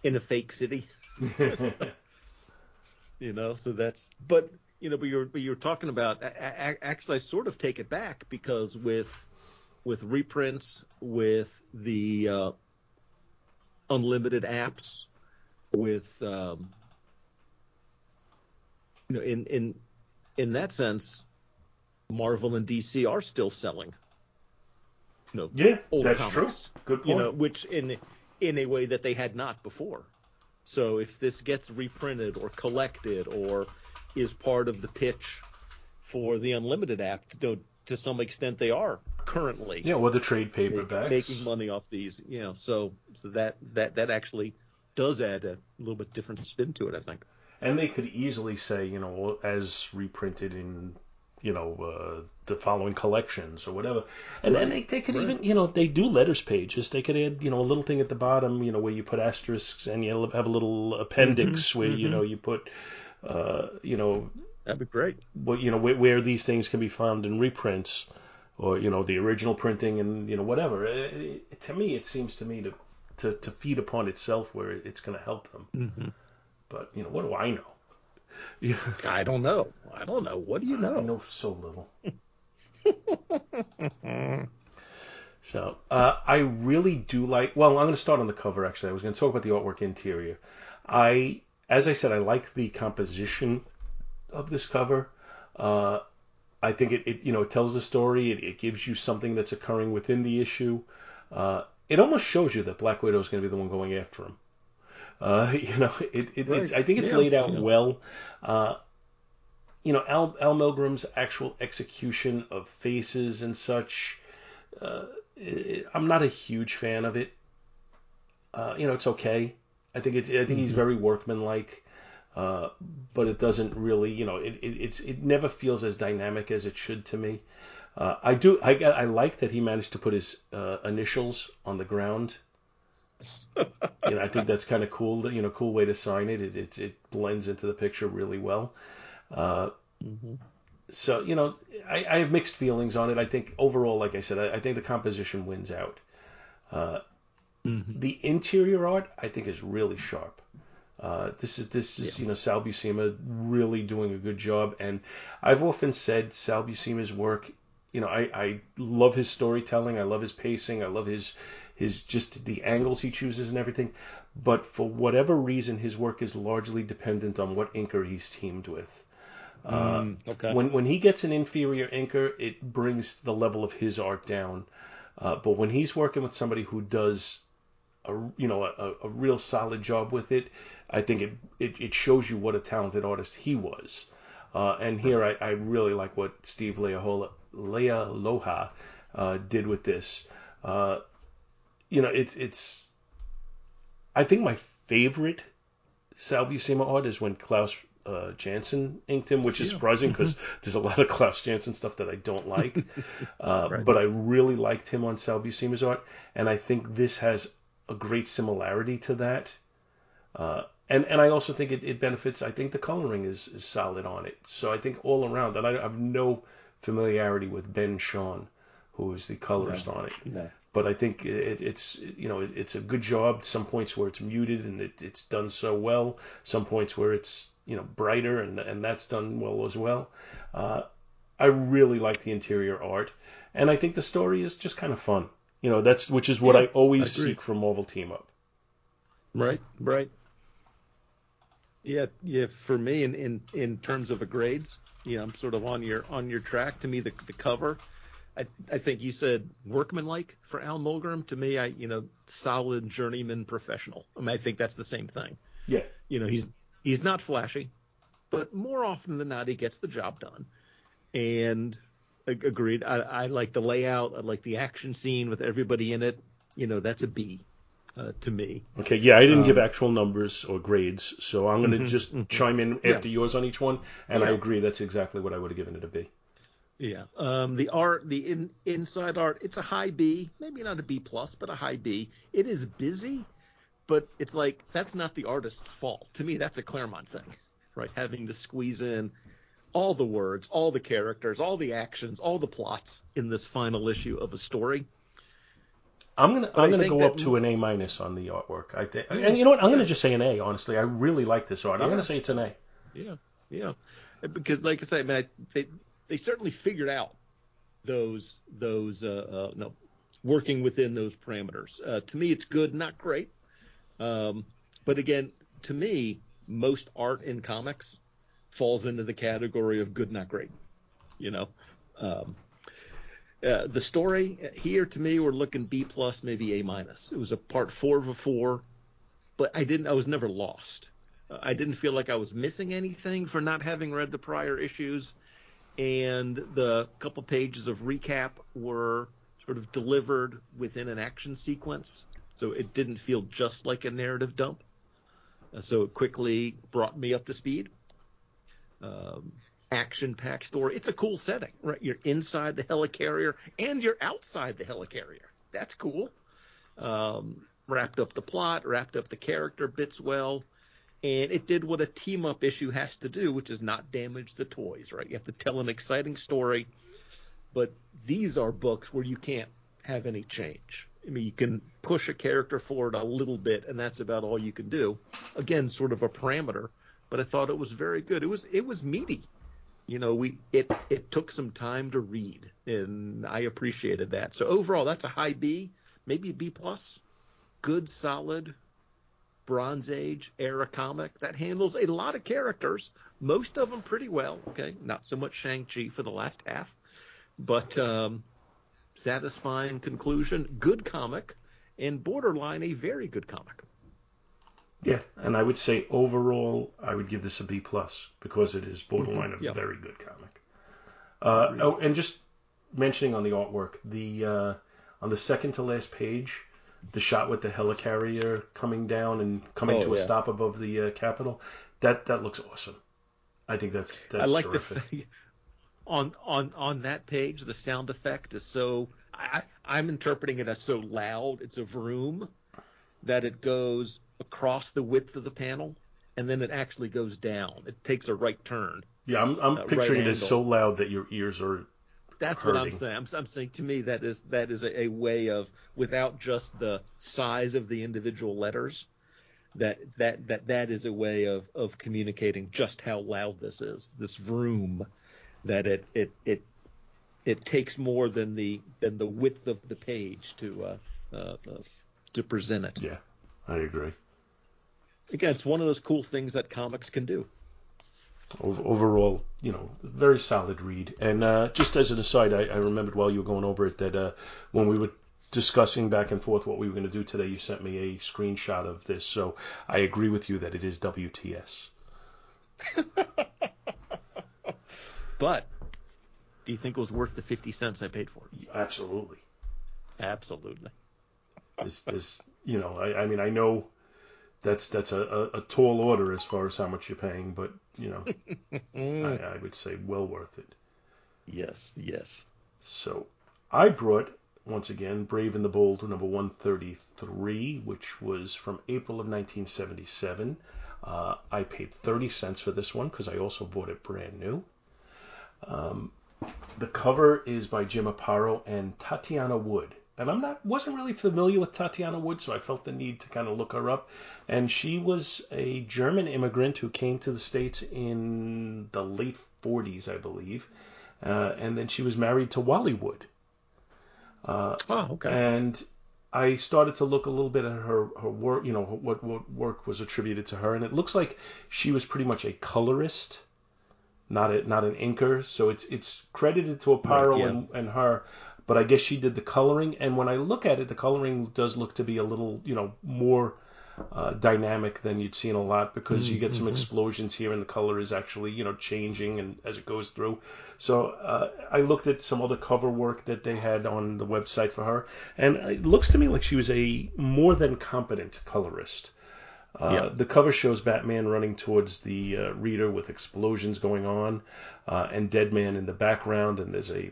in a fake city. you know, so that's but you know, but you're but you're talking about actually I sort of take it back because with with reprints with the uh, unlimited apps with um, you know in in in that sense Marvel and DC are still selling you know yeah old that's comics true good point you know which in in a way that they had not before. So if this gets reprinted or collected or is part of the pitch for the unlimited app to, to some extent they are currently yeah well the trade paperbacks making money off these you know so so that that that actually does add a little bit different spin to it i think. And they could easily say you know as reprinted in you know uh, the following collections or whatever. And then they, they could right. even you know they do letters pages. They could add you know a little thing at the bottom you know where you put asterisks and you have a little appendix where you know you put uh, you know that'd be great what you know where, where these things can be found in reprints or you know the original printing and you know whatever. It, it, to me, it seems to me to to, to feed upon itself where it's going to help them. Mm-hmm. But you know, what do I know? Yeah. I don't know. I don't know. What do you know? I know so little. so uh, I really do like. Well, I'm going to start on the cover. Actually, I was going to talk about the artwork interior. I, as I said, I like the composition of this cover. Uh, I think it, it you know it tells the story. It, it gives you something that's occurring within the issue. Uh, it almost shows you that Black Widow is going to be the one going after him. Uh, you know, it, it right. it's I think it's yeah, laid out yeah. well. Uh, you know, Al, Al Milgrom's actual execution of faces and such. Uh, it, I'm not a huge fan of it. Uh, you know, it's okay. I think it's I think mm-hmm. he's very workmanlike. Uh, but it doesn't really, you know, it, it it's it never feels as dynamic as it should to me. Uh, I do I I like that he managed to put his uh, initials on the ground. you know, I think that's kind of cool. You know, cool way to sign it. It it, it blends into the picture really well. Uh, mm-hmm. So you know, I, I have mixed feelings on it. I think overall, like I said, I, I think the composition wins out. Uh, mm-hmm. The interior art I think is really sharp. Uh, this is this is Yeah. you know Sal Buscema really doing a good job, and I've often said Sal Buscema's work. You know, I, I love his storytelling, I love his pacing, I love his his just the angles he chooses and everything. But for whatever reason, his work is largely dependent on what inker he's teamed with. Uh, Mm, okay. when when he gets an inferior inker, it brings the level of his art down. Uh, but when he's working with somebody who does a you know a, a real solid job with it, I think it, it, it shows you what a talented artist he was. Uh, and here I, I really like what Steve Leahola, Leialoha uh, did with this. Uh, you know, it's it's. I think my favorite Sal Buscema art is when Klaus uh, Janson inked him, which is Yeah. surprising because there's a lot of Klaus Janson stuff that I don't like. uh, Right. But I really liked him on Sal Buscema's art, and I think this has a great similarity to that. Uh, and and I also think it, it benefits. I think the coloring is, is solid on it. So I think all around, and I have no familiarity with Ben Sean, who is the colorist on it. No. But I think it, it's you know it, it's a good job. Some points where it's muted and it, it's done so well. Some points where it's you know brighter and and that's done well as well. Uh, I really like the interior art, and I think the story is just kind of fun. You know that's which is what Yeah, I always I seek from Marvel Team Up. Right, right. Yeah, yeah. For me, in in in terms of the grades, yeah, I'm sort of on your on your track. To me, the the cover, I I think you said workmanlike for Al Milgrom. To me, I you know solid journeyman professional. I mean, I think that's the same thing. Yeah. You know, he's he's not flashy, but more often than not, he gets the job done. And agreed. I, I like the layout. I like the action scene with everybody in it. You know, that's a B uh, to me. Okay, yeah, I didn't give Um, actual numbers or grades, so I'm going to Mhm, just mhm. chime in Yeah. after yours on each one, and I agree that's exactly what I would have given it a B. Yeah. Um, the art, the in, inside art, it's a high B, maybe not a B plus, but a high B. It is busy, but it's like that's not the artist's fault. To me, that's a Claremont thing, right? Having to squeeze in all the words, all the characters, all the actions, all the plots in this final issue of a story. I'm gonna I I'm gonna go up to an A minus on the artwork. I think, and you know what? I'm gonna just say an A. Honestly, I really like this art. I'm Yeah. gonna say it's an A. Yeah, yeah. Because, like I say, man, they they certainly figured out those those uh, uh no working within those parameters. Uh, to me, it's good, not great. Um, but again, to me, most art in comics falls into the category of good, not great. You know, um, uh, the story here to me, we're looking B plus, maybe A minus. It was a part four of a four, but I didn't. I was never lost. I didn't feel like I was missing anything for not having read the prior issues, and the couple pages of recap were sort of delivered within an action sequence, so it didn't feel just like a narrative dump. Uh, so it quickly brought me up to speed. Um, action-packed story. It's a cool setting, right? You're inside the helicarrier and you're outside the helicarrier. That's cool. Um, wrapped up the plot, wrapped up the character bits well, and it did what a team-up issue has to do, which is not damage the toys, right? You have to tell an exciting story, but these are books where you can't have any change. I mean, you can push a character forward a little bit, and that's about all you can do. Again, sort of a parameter, but I thought it was very good. It was it was meaty. You know, we it it took some time to read, and I appreciated that. So overall, that's a high B, maybe a B plus. Good, solid, Bronze Age era comic that handles a lot of characters, most of them pretty well. Okay, not so much Shang Chi for the last half, but um, satisfying conclusion. Good comic, and borderline a very good comic. Yeah, and I would say overall, I would give this a B plus because it is borderline a Yep. very good comic. Uh, oh, and just mentioning on the artwork, the uh, on the second to last page, the shot with the helicarrier coming down and coming Oh, to a stop above the uh, Capitol, that that looks awesome. I think that's that's I like terrific. the thing on on on that page. The sound effect is so. I, I'm interpreting it as so loud. It's a vroom that it goes across the width of the panel, and then it actually goes down. It takes a right turn. yeah, I'm I'm uh, picturing right it as so loud that your ears are. That's what I'm saying. I'm, I'm saying to me that is that is a, a way of without just the size of the individual letters. That that that that is a way of of communicating just how loud this is. This vroom, that it it it it takes more than the than the width of the page to uh, uh, uh to present it. Yeah, I agree. Again, it's one of those cool things that comics can do. Overall, you know, very solid read. And uh, just as an aside, I, I remembered while you were going over it that uh, when we were discussing back and forth what we were going to do today, you sent me a screenshot of this. So I agree with you that it is WTS. But do you think it was worth the fifty cents I paid for it? Absolutely. Absolutely. This, this, you know, I, I mean, I know that's that's a, a, a tall order as far as how much you're paying, but you know, I, I would say well worth it. Yes, yes. So I brought once again Brave and the Bold number 133, which was from April of 1977. Uh, I paid 30 cents for this one because I also bought it brand new. Um, the cover is by Jim Aparo and Tatjana Wood. And I'm not wasn't really familiar with Tatjana Wood, so I felt the need to kind of look her up. And she was a German immigrant who came to the States in the late 40s, I believe. Uh, and then she was married to Wally Wood. Uh, Oh, okay. and I started to look a little bit at her her work, you know, what what work was attributed to her, and it looks like she was pretty much a colorist, not a not an inker. So it's it's credited to Aparo Right, yeah. and, and her, but I guess she did the coloring. And when I look at it, the coloring does look to be a little, you know, more uh, dynamic than you'd seen a lot because you get some explosions here and the color is actually you know changing and as it goes through so uh, i looked at some other cover work that they had on the website for her and it looks to me like she was a more than competent colorist Uh, Yeah. The cover shows Batman running towards the uh, reader with explosions going on, uh, and Deadman in the background, and there's a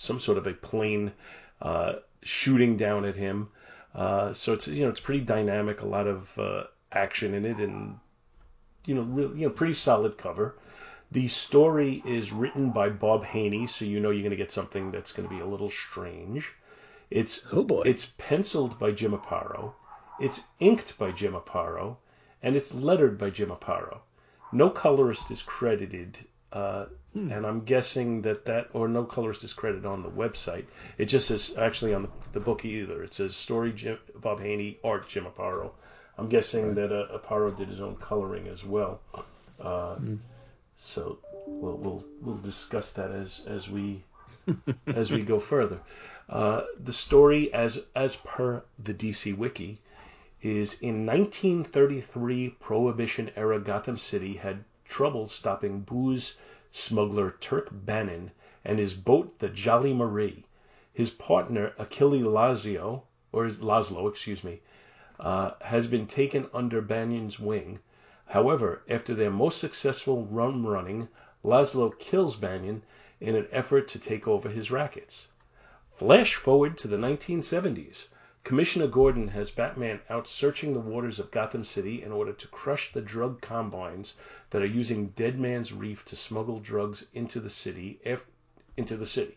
some sort of a plane uh, shooting down at him. Uh, so it's you know it's pretty dynamic, a lot of uh, action in it, and you know real, you know pretty solid cover. The story is written by Bob Haney, so you know you're going to get something that's going to be a little strange. It's Oh boy. it's penciled by Jim Aparo, it's inked by Jim Aparo, and it's lettered by Jim Aparo. No colorist is credited, uh, and I'm guessing that that or no colorist is credited on the website. It just says actually on the, the book either. It says story Jim, Bob Haney, art Jim Aparo. I'm guessing that uh, Aparo did his own coloring as well. Uh, So we'll we'll we'll discuss that as as we as we go further. Uh, the story, as as per the DC Wiki, is in 1933 Prohibition era Gotham City had trouble stopping booze smuggler Turk Bannon and his boat, the Jolly Marie. His partner Achille Lazio, or Laszlo, excuse me, uh, has been taken under Bannon's wing. However, after their most successful rum running, Laszlo kills Bannon in an effort to take over his rackets. Flash forward to the 1970s. Commissioner Gordon has Batman out searching the waters of Gotham City in order to crush the drug combines that are using Dead Man's Reef to smuggle drugs into the city. Af- into the city.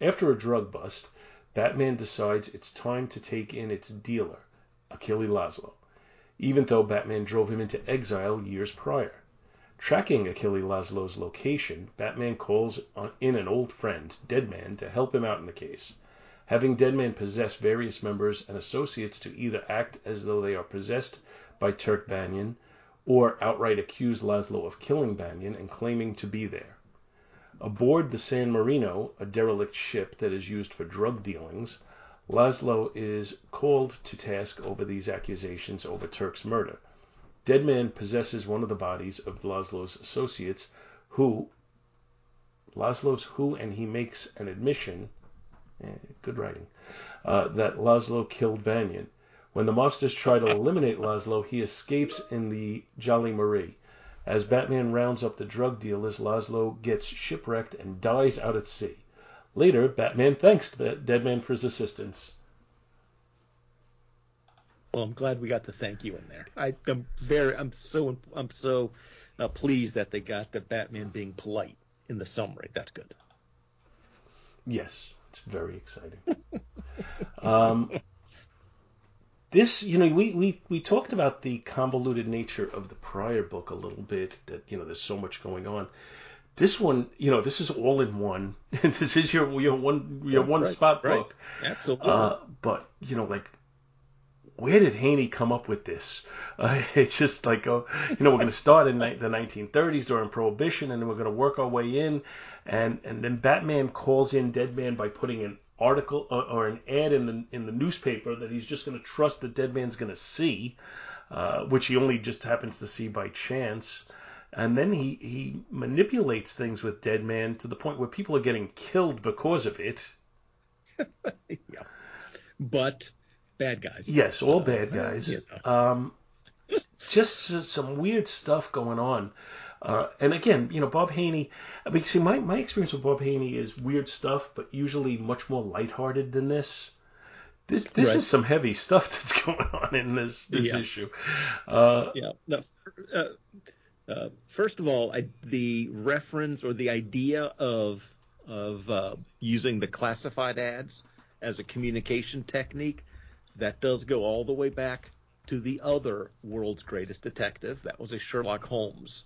After a drug bust, Batman decides it's time to take in its dealer, Achille Laszlo, even though Batman drove him into exile years prior. Tracking Achille Laszlo's location, Batman calls in an old friend, Deadman, to help him out in the case. Having Deadman possess various members and associates to either act as though they are possessed by Turk Banyan or outright accuse Laszlo of killing Banyan and claiming to be there. Aboard the San Marino, a derelict ship that is used for drug dealings, Laszlo is called to task over these accusations over Turk's murder. Deadman possesses one of the bodies of Laszlo's associates, who Laszlo's who, and he makes an admission. Eh, good writing. Uh, that Laszlo killed Banyan. When the mobsters try to eliminate Laszlo, he escapes in the Jolly Marie. As Batman rounds up the drug dealers, Laszlo gets shipwrecked and dies out at sea. Later, Batman thanks the Deadman for his assistance. Well, I'm glad we got the thank you in there. I, I'm very, I'm so, I'm so uh, pleased that they got the Batman being polite in the summary. That's good. Yes, it's very exciting. um, this, you know, we, we, we talked about the convoluted nature of the prior book a little bit, that, you know, there's so much going on. This one, you know, this is all in one. this is your, your one your one Right, spot right. book. Absolutely. Uh, but, you know, like, where did Haney come up with this? Uh, it's just like, oh, you know, we're going to start in the 1930s during Prohibition, and then we're going to work our way in, and and then Batman calls in Deadman by putting an article or, or an ad in the in the newspaper that he's just going to trust that Deadman's going to see, uh, which he only just happens to see by chance. And then he, he manipulates things with Deadman to the point where people are getting killed because of it. yeah. But bad guys. Yes, all bad guys. you know. Um, just some weird stuff going on. Uh, and again, you know, Bob Haney. I mean, see, my, my experience with Bob Haney is weird stuff, but usually much more lighthearted than this. This this Right. is some heavy stuff that's going on in this this Yeah. issue. Uh, Yeah. No, uh, uh, first of all, I, the reference or the idea of of uh, using the classified ads as a communication technique that does go all the way back to the other world's greatest detective. That was a Sherlock Holmes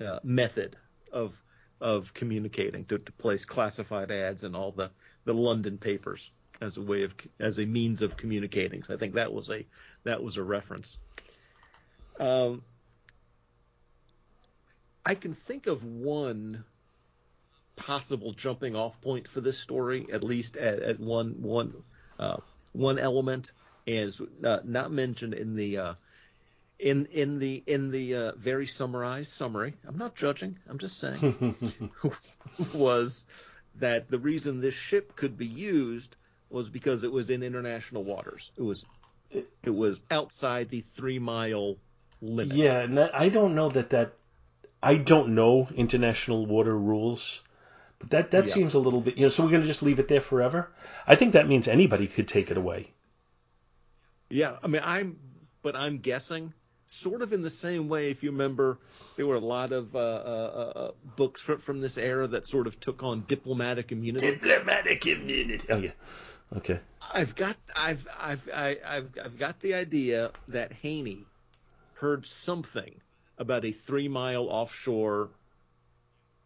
uh, method of of communicating to, to place classified ads in all the, the London papers as a way of as a means of communicating. So I think that was a that was a reference. Um, I can think of one possible jumping off point for this story, at least at, at one one uh, one element, is uh, not mentioned in the uh, in in the in the uh, very summarized summary. I'm not judging. I'm just saying was that the reason this ship could be used was because it was in international waters. It was it was outside the three mile limit. Yeah, and that, I don't know that that I don't know international water rules, but that that Yeah. seems a little bit. You know, so we're going to just leave it there forever. I think that means anybody could take it away. Yeah, I mean, I'm, but I'm guessing, sort of in the same way. If you remember, there were a lot of uh, uh, uh, books from, from this era that sort of took on diplomatic immunity. Diplomatic immunity. Oh yeah. Okay. I've got, I've, I've, I, I've, I've got the idea that Haney heard something about a three mile offshore,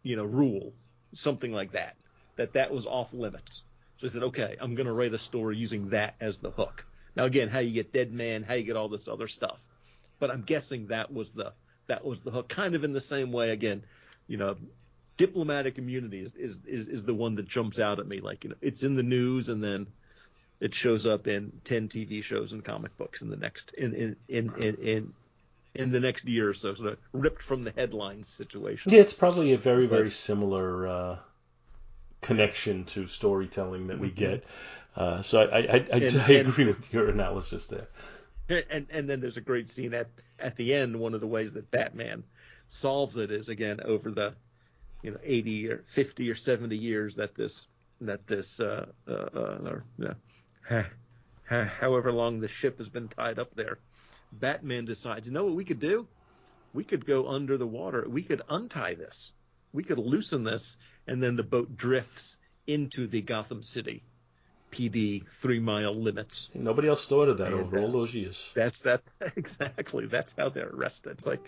you know, rule, something like that, that that was off limits. So he said, okay, I'm going to write a story using that as the hook. Now again, how you get Deadman, how you get all this other stuff, but I'm guessing that was the that was the hook. Kind of in the same way, again, you know, diplomatic immunity is is is, is the one that jumps out at me. Like you know, it's in the news and then it shows up in 10 TV shows and comic books in the next in in in in, in in the next year or so, sort of ripped from the headlines situation. Yeah, it's probably a very very similar uh, connection to storytelling that we Mhm. get. Uh, so I I, I, And- I and- agree with your analysis there. And and then there's a great scene at at the end. One of the ways that Batman solves it is again over the you know 80 or 50 or 70 years that this that this uh, uh, uh or, you know, however long the ship has been tied up there, Batman decides, you know what we could do? We could go under the water. We could untie this. We could loosen this, and then the boat drifts into the Gotham City PD three mile limits. Nobody else thought of that And, over uh, all those years. That's that exactly. That's how they're arrested. It's like,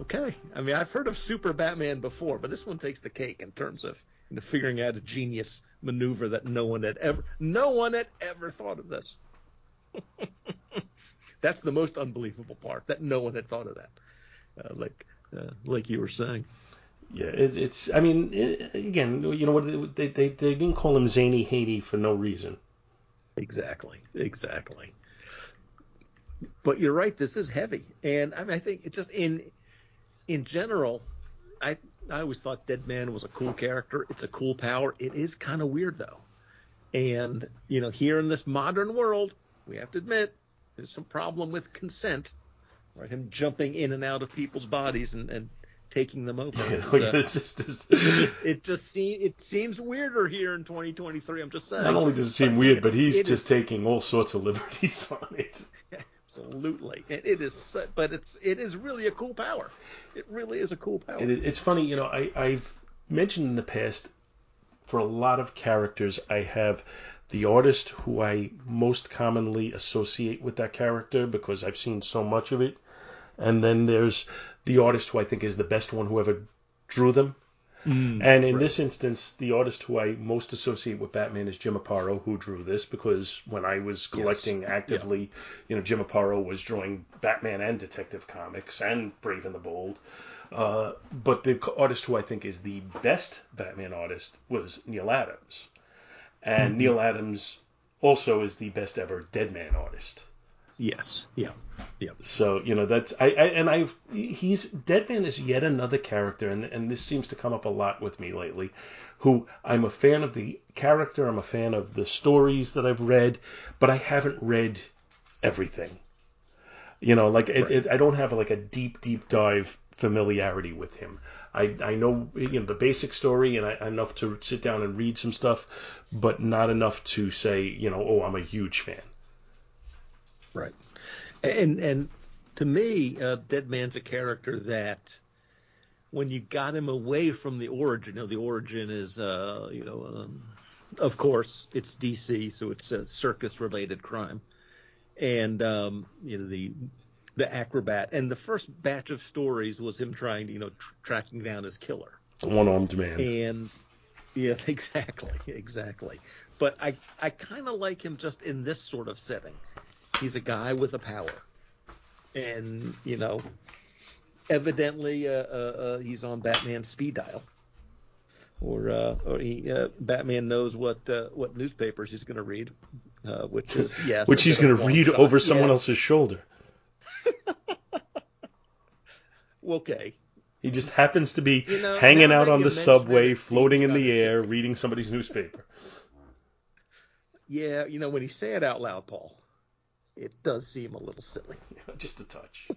okay. I mean, I've heard of Super Batman before, but this one takes the cake in terms of you know, figuring out a genius maneuver that no one had ever, no one had ever thought of this. That's the most unbelievable part that no one had thought of that. Uh, like, uh, like you were saying. Yeah, it, it's. I mean, it, again, you know what? They, they they didn't call him Zany Haney for no reason. Exactly. Exactly. But you're right. This is heavy, and I, mean, I think it just in in general, I I always thought Deadman was a cool character. It's a cool power. It is kind of weird though, and you know, here in this modern world, we have to admit there's some problem with consent, right? Him jumping in and out of people's bodies and, and taking them over. Know, uh, it's just, just it just seems it seems weirder here in 2023. I'm just saying. not only does it seem But weird, it- but he's just is- taking all sorts of liberties on it. Absolutely, it, it is. But it's it is really a cool power. It really is a cool power. It, it's funny, you know. I, I've mentioned in the past for a lot of characters, I have the artist who I most commonly associate with that character because I've seen so much of it, and then there's the artist who I think is the best one who ever drew them. Mm, And in right. this instance, the artist who I most associate with Batman is Jim Aparo, who drew this because when I was collecting actively, you know, Jim Aparo was drawing Batman and Detective Comics and Brave and the Bold. Uh, but the artist who I think is the best Batman artist was Neal Adams. And Mm-hmm. Neal Adams also is the best ever Deadman artist. yes, yeah, yeah. So you know that's I, I and I've he's Deadman is yet another character and and this seems to come up a lot with me lately, who I'm a fan of the character, I'm a fan of the stories that I've read, but I haven't read everything. You know, like it, Right. it, I don't have like a deep deep dive familiarity with him. I I know you know the basic story and I, enough to sit down and read some stuff, but not enough to say you know oh I'm a huge fan. Right. And and to me, uh, Deadman's a character that when you got him away from the origin, you know, the origin is, uh, you know, um, of course, it's DC, so it's a circus-related crime, and um, you know the the acrobat. And the first batch of stories was him trying to, you know, tr- tracking down his killer. The one armed man. And yeah, exactly, exactly. But I I kind of like him just in this sort of setting. He's a guy with a power, and you know, evidently uh, uh, uh, he's on Batman's speed dial, or uh, or he uh, Batman knows what uh, what newspapers he's going to read, uh, which is yes, which he's going to read shot. over someone Yes. else's shoulder. Okay, He just happens to be You know, hanging out on the subway, floating in the air, silly. reading somebody's newspaper. yeah, you know when you say it out loud, Paul, it does seem a little silly. just a touch.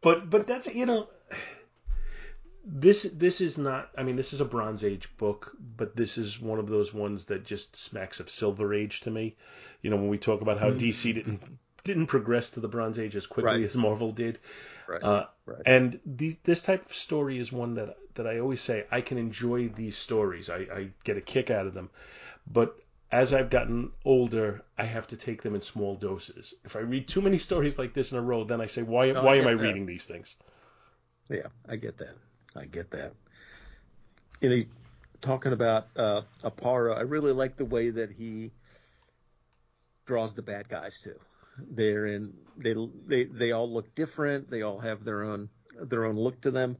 but but that's you know this this is not I mean this is a Bronze Age book, but this is one of those ones that just smacks of Silver Age to me. You know when we talk about how hmm. DC didn't didn't progress to the Bronze Age as quickly Right. as Marvel did. Right. Uh, right. and the, this type of story is one that that I always say I can enjoy these stories. I, I get a kick out of them, but as I've gotten older, I have to take them in small doses. If I read too many stories like this in a row, then I say, why No, I why am I that. reading these things? Yeah, I get that. I get that. You know, talking about uh, Aparo, I really like the way that he draws the bad guys too. They're in they they they all look different. They all have their own their own look to them.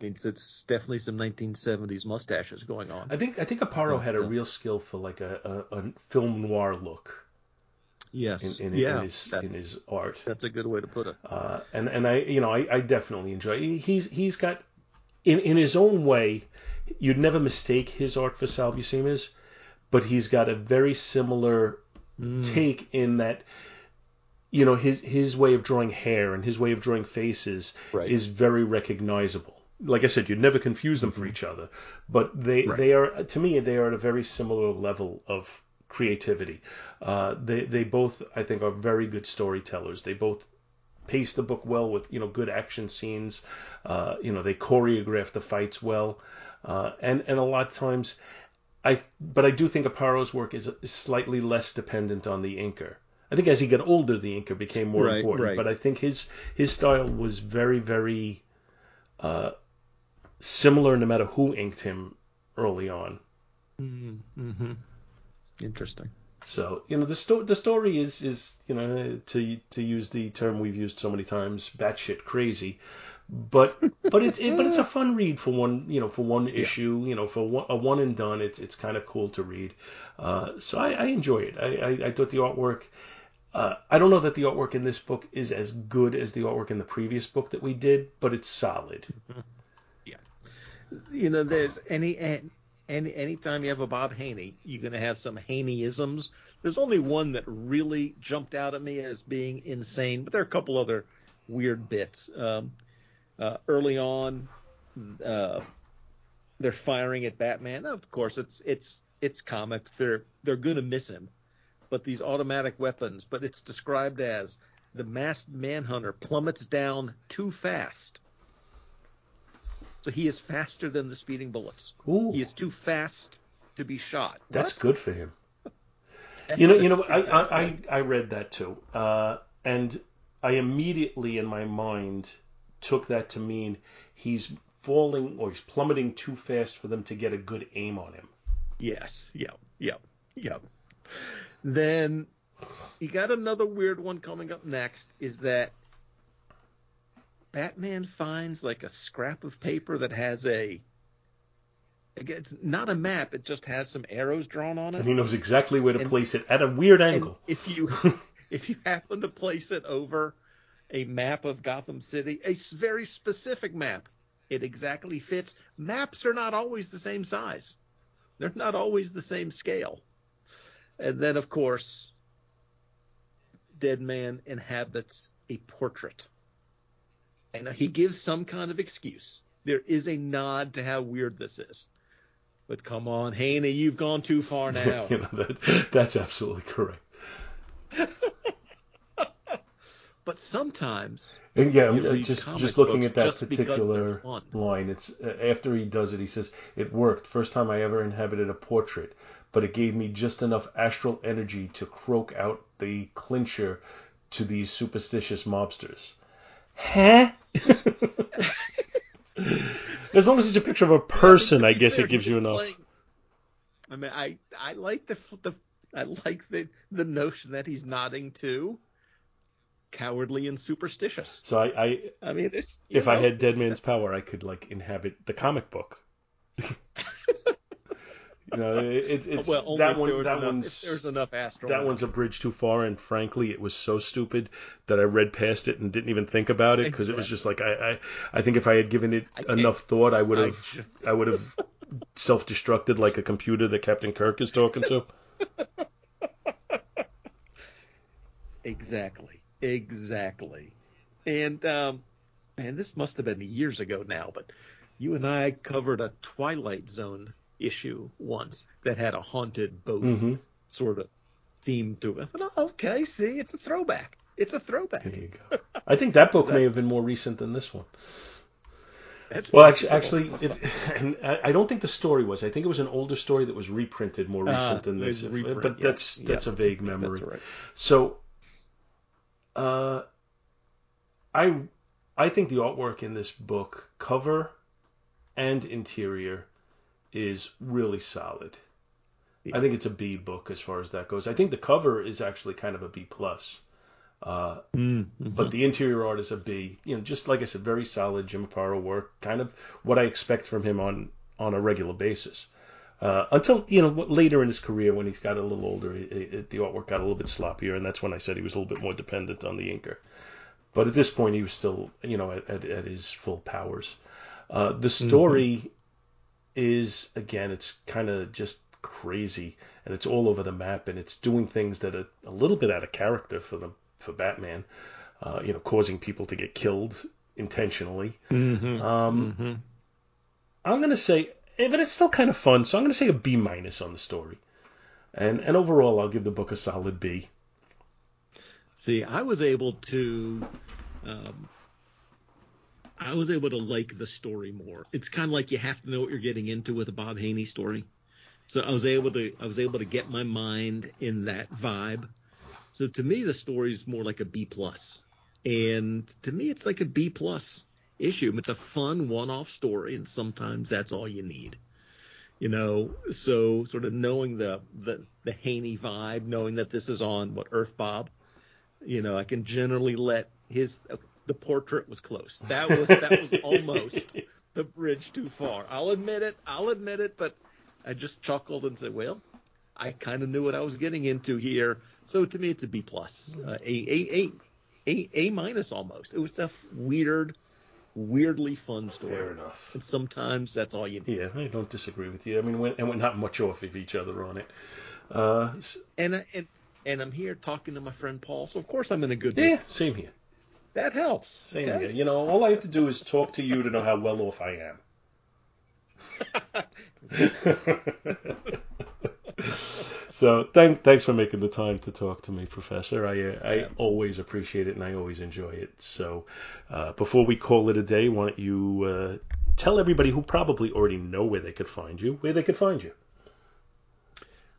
I mean, so it's definitely some 1970s mustaches going on. I think I think Aparo had a uh, real skill for like a, a, a film noir look Yes, in, in, yeah, in his that- in his art. that's a good way to put it. uh, and and I you know I, I definitely enjoy. He's he's got in in his own way. You'd never mistake his art for Sal Buscema's, but he's got a very similar take in that. You know his his way of drawing hair and his way of drawing faces Right. is very recognizable. Like I said, you'd never confuse them for each other, but they Right. they are to me they are at a very similar level of creativity. Uh, they they both I think are very good storytellers. They both pace the book well with you know good action scenes. Uh, you know they choreograph the fights well, uh, and and a lot of times, I but I do think Aparo's work is, is slightly less dependent on the inker. I think as he got older, the inker became more Right, important. right. But I think his his style was very very uh, similar, no matter who inked him early on. Mm-hmm. Interesting. So you know the sto- the story is is you know to to use the term we've used so many times, batshit crazy, but but it's it, but it's a fun read for one you know for one issue you know for one, a one and done. It's it's kind of cool to read. Uh, so I, I enjoy it. I, I I thought the artwork. Uh, I don't know that the artwork in this book is as good as the artwork in the previous book that we did, but it's solid. Yeah. You know, there's any and any anytime you have a Bob Haney, you're going to have some Haneyisms. There's only one that really jumped out at me as being insane, but there are a couple other weird bits. Um, uh, early on, uh, they're firing at Batman. Of course, it's it's it's comics. They're they're going to miss him, but these automatic weapons. But it's described as the masked manhunter plummets down too fast. So he is faster than the speeding bullets. Ooh, He is too fast to be shot. that's What? good for him. You know, you know, I, I, I, I read that too, uh, and I immediately in my mind took that to mean he's falling or he's plummeting too fast for them to get a good aim on him. Yes. Yep. Yep. Yep. Then you got another weird one coming up next. Is that Batman finds like a scrap of paper that has a. again, It's not a map. It just has some arrows drawn on it. And he knows exactly where to And- place it at a weird angle. if you if you happen to place it over a map of Gotham City, a very specific map, it exactly fits. Maps are not always the same size. They're not always the same scale. And then of course, Deadman inhabits a portrait. And he gives some kind of excuse. There is a nod to how weird this is. But come on, Haney, you've gone too far now. you know, that, that's absolutely correct. But sometimes And yeah, I'm just just looking at that just because they're particular line. It's uh, after he does it, he says it worked. First time I ever inhabited a portrait, but it gave me just enough astral energy to croak out the clincher to these superstitious mobsters. Huh? as long as it's a picture of a person, I guess fair, it gives you enough. playing- I mean, I I like the the I like the the notion that he's nodding to cowardly and superstitious. So I, I I mean, there's you if I had Deadman's power, I could like inhabit the comic book. you know, it's it's well, only that one. that enough, one's there's enough astral. that one's a bridge too far, and frankly, it was so stupid that I read past it and didn't even think about it because it was just like I, I I think if I had given it I can't- enough thought, I would have ju- I would have self-destructed like a computer that Captain Kirk is talking to. exactly, exactly. And um, man, this must have been years ago now, but you and I covered a Twilight Zone issue once that had a haunted boat Mm-hmm. sort of theme to it. I thought, oh, okay, see, it's a throwback. It's a throwback. There you go. I think that book That- may have been more recent than this one. That's Well, actually, actually, if, and I don't think the story was. I think it was an older story that was reprinted more Ah, recent than this. reprint, but yeah, that's that's yeah. a vague memory. That's right. So, uh, I I think the artwork in this book, cover and interior, is really solid. I think it's a B book as far as that goes. I think the cover is actually kind of a B plus. Uh, Mm-hmm. but the interior art is a B. You know, just like I said, very solid Jim Aparo work. Kind of what I expect from him on on a regular basis. Uh, until you know later in his career, when he's got a little older, it, it, the artwork got a little bit sloppier, and that's when I said he was a little bit more dependent on the inker. But at this point, he was still you know at, at, at his full powers. Uh, the story is again, it's kind of just crazy, and it's all over the map, and it's doing things that are a little bit out of character for the for Batman. Uh, you know, causing people to get killed intentionally. Mm-hmm. Um, mm-hmm. I'm gonna say, but it's still kind of fun. So I'm gonna say a B minus on the story, and and overall I'll give the book a solid B. See, I was able to, um, I was able to like the story more. It's kind of like you have to know what you're getting into with a Bob Haney story. So I was able to, I was able to get my mind in that vibe. So to me, the story is more like a B plus, and to me, it's like a B plus issue. It's a fun one-off story, and sometimes that's all you need. You know, so sort of knowing the the the Haney vibe, knowing that this is on what Earth Bob, you know, I can generally let his the portrait was close. That was that was almost the bridge too far. I'll admit it. I'll admit it. But I just chuckled and said, well, I kind of knew what I was getting into here. So to me, it's a B plus, uh, a a a a a minus almost. It was a weird, weirdly fun story. Fair enough. And sometimes that's all you need. Yeah, I don't disagree with you. I mean, we're, and we're not much off of each other on it. Uh, And I- and and I'm here talking to my friend Paul, so of course I'm in a good mood. yeah, same here. That helps. Same okay? here. You know, all I have to do is talk to you to know how well off I am. so thank, thanks for making the time to talk to me, Professor. I uh, I always appreciate it and I always enjoy it. So uh, before we call it a day, why don't you uh, tell everybody who probably already know where they could find you, where they could find you?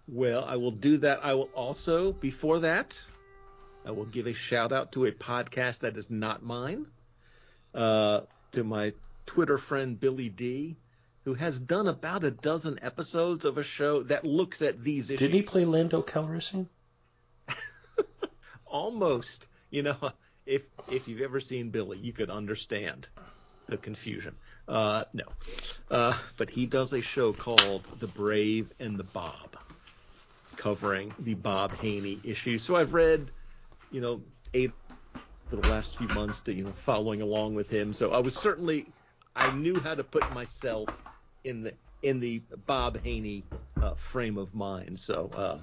Well, I will do that. I will also, before that, I will give a shout out to a podcast that is not mine, uh, to my Twitter friend Billy D, who has done about a dozen episodes of a show that looks at these issues. Didn't he play Lando Calrissian? Almost. You know, if if you've ever seen Billy, you could understand the confusion. Uh, no, uh, but he does a show called The Brave and the Bob, covering the Bob Haney issue. So I've read, you know, eight for the last few months to you know following along with him. So I was certainly I knew how to put myself in the in the Bob Haney uh, frame of mind. So. Uh,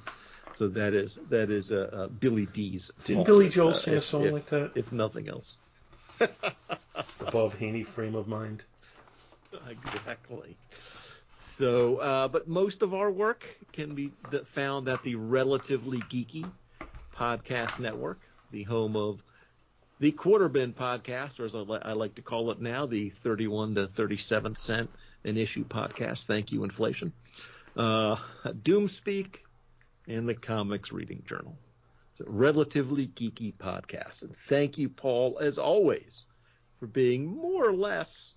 so that is that is uh, uh, Billy D's. Didn't Billy if, Joel uh, sing a song if- like that? If nothing else. The Bob Haney frame of mind. Exactly. So, uh, but most of our work can be found at the Relatively Geeky Podcast Network, the home of the Quarter Bin Podcast, or as I like to call it now, the 31 to 37 cent an issue podcast. Thank you, inflation. Uh, Doomspeak, and the Comics Reading Journal. It's a relatively geeky podcast. And thank you, Paul, as always, for being more or less,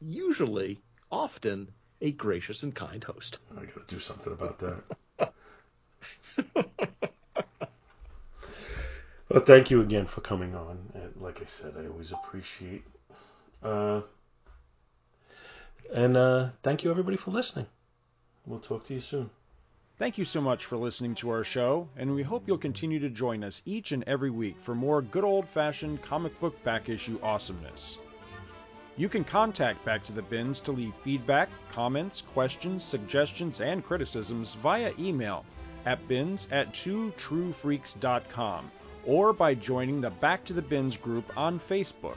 usually, often, a gracious and kind host. I gotta do something about that. well, thank you again for coming on. And like I said, I always appreciate. Uh, and uh, thank you everybody for listening. We'll talk to you soon. Thank you so much for listening to our show, and we hope you'll continue to join us each and every week for more good old fashioned comic book back issue awesomeness. You can contact Back to the Bins to leave feedback, comments, questions, suggestions, and criticisms via email at bins at twotruefreaks.com or by joining the Back to the Bins group on Facebook.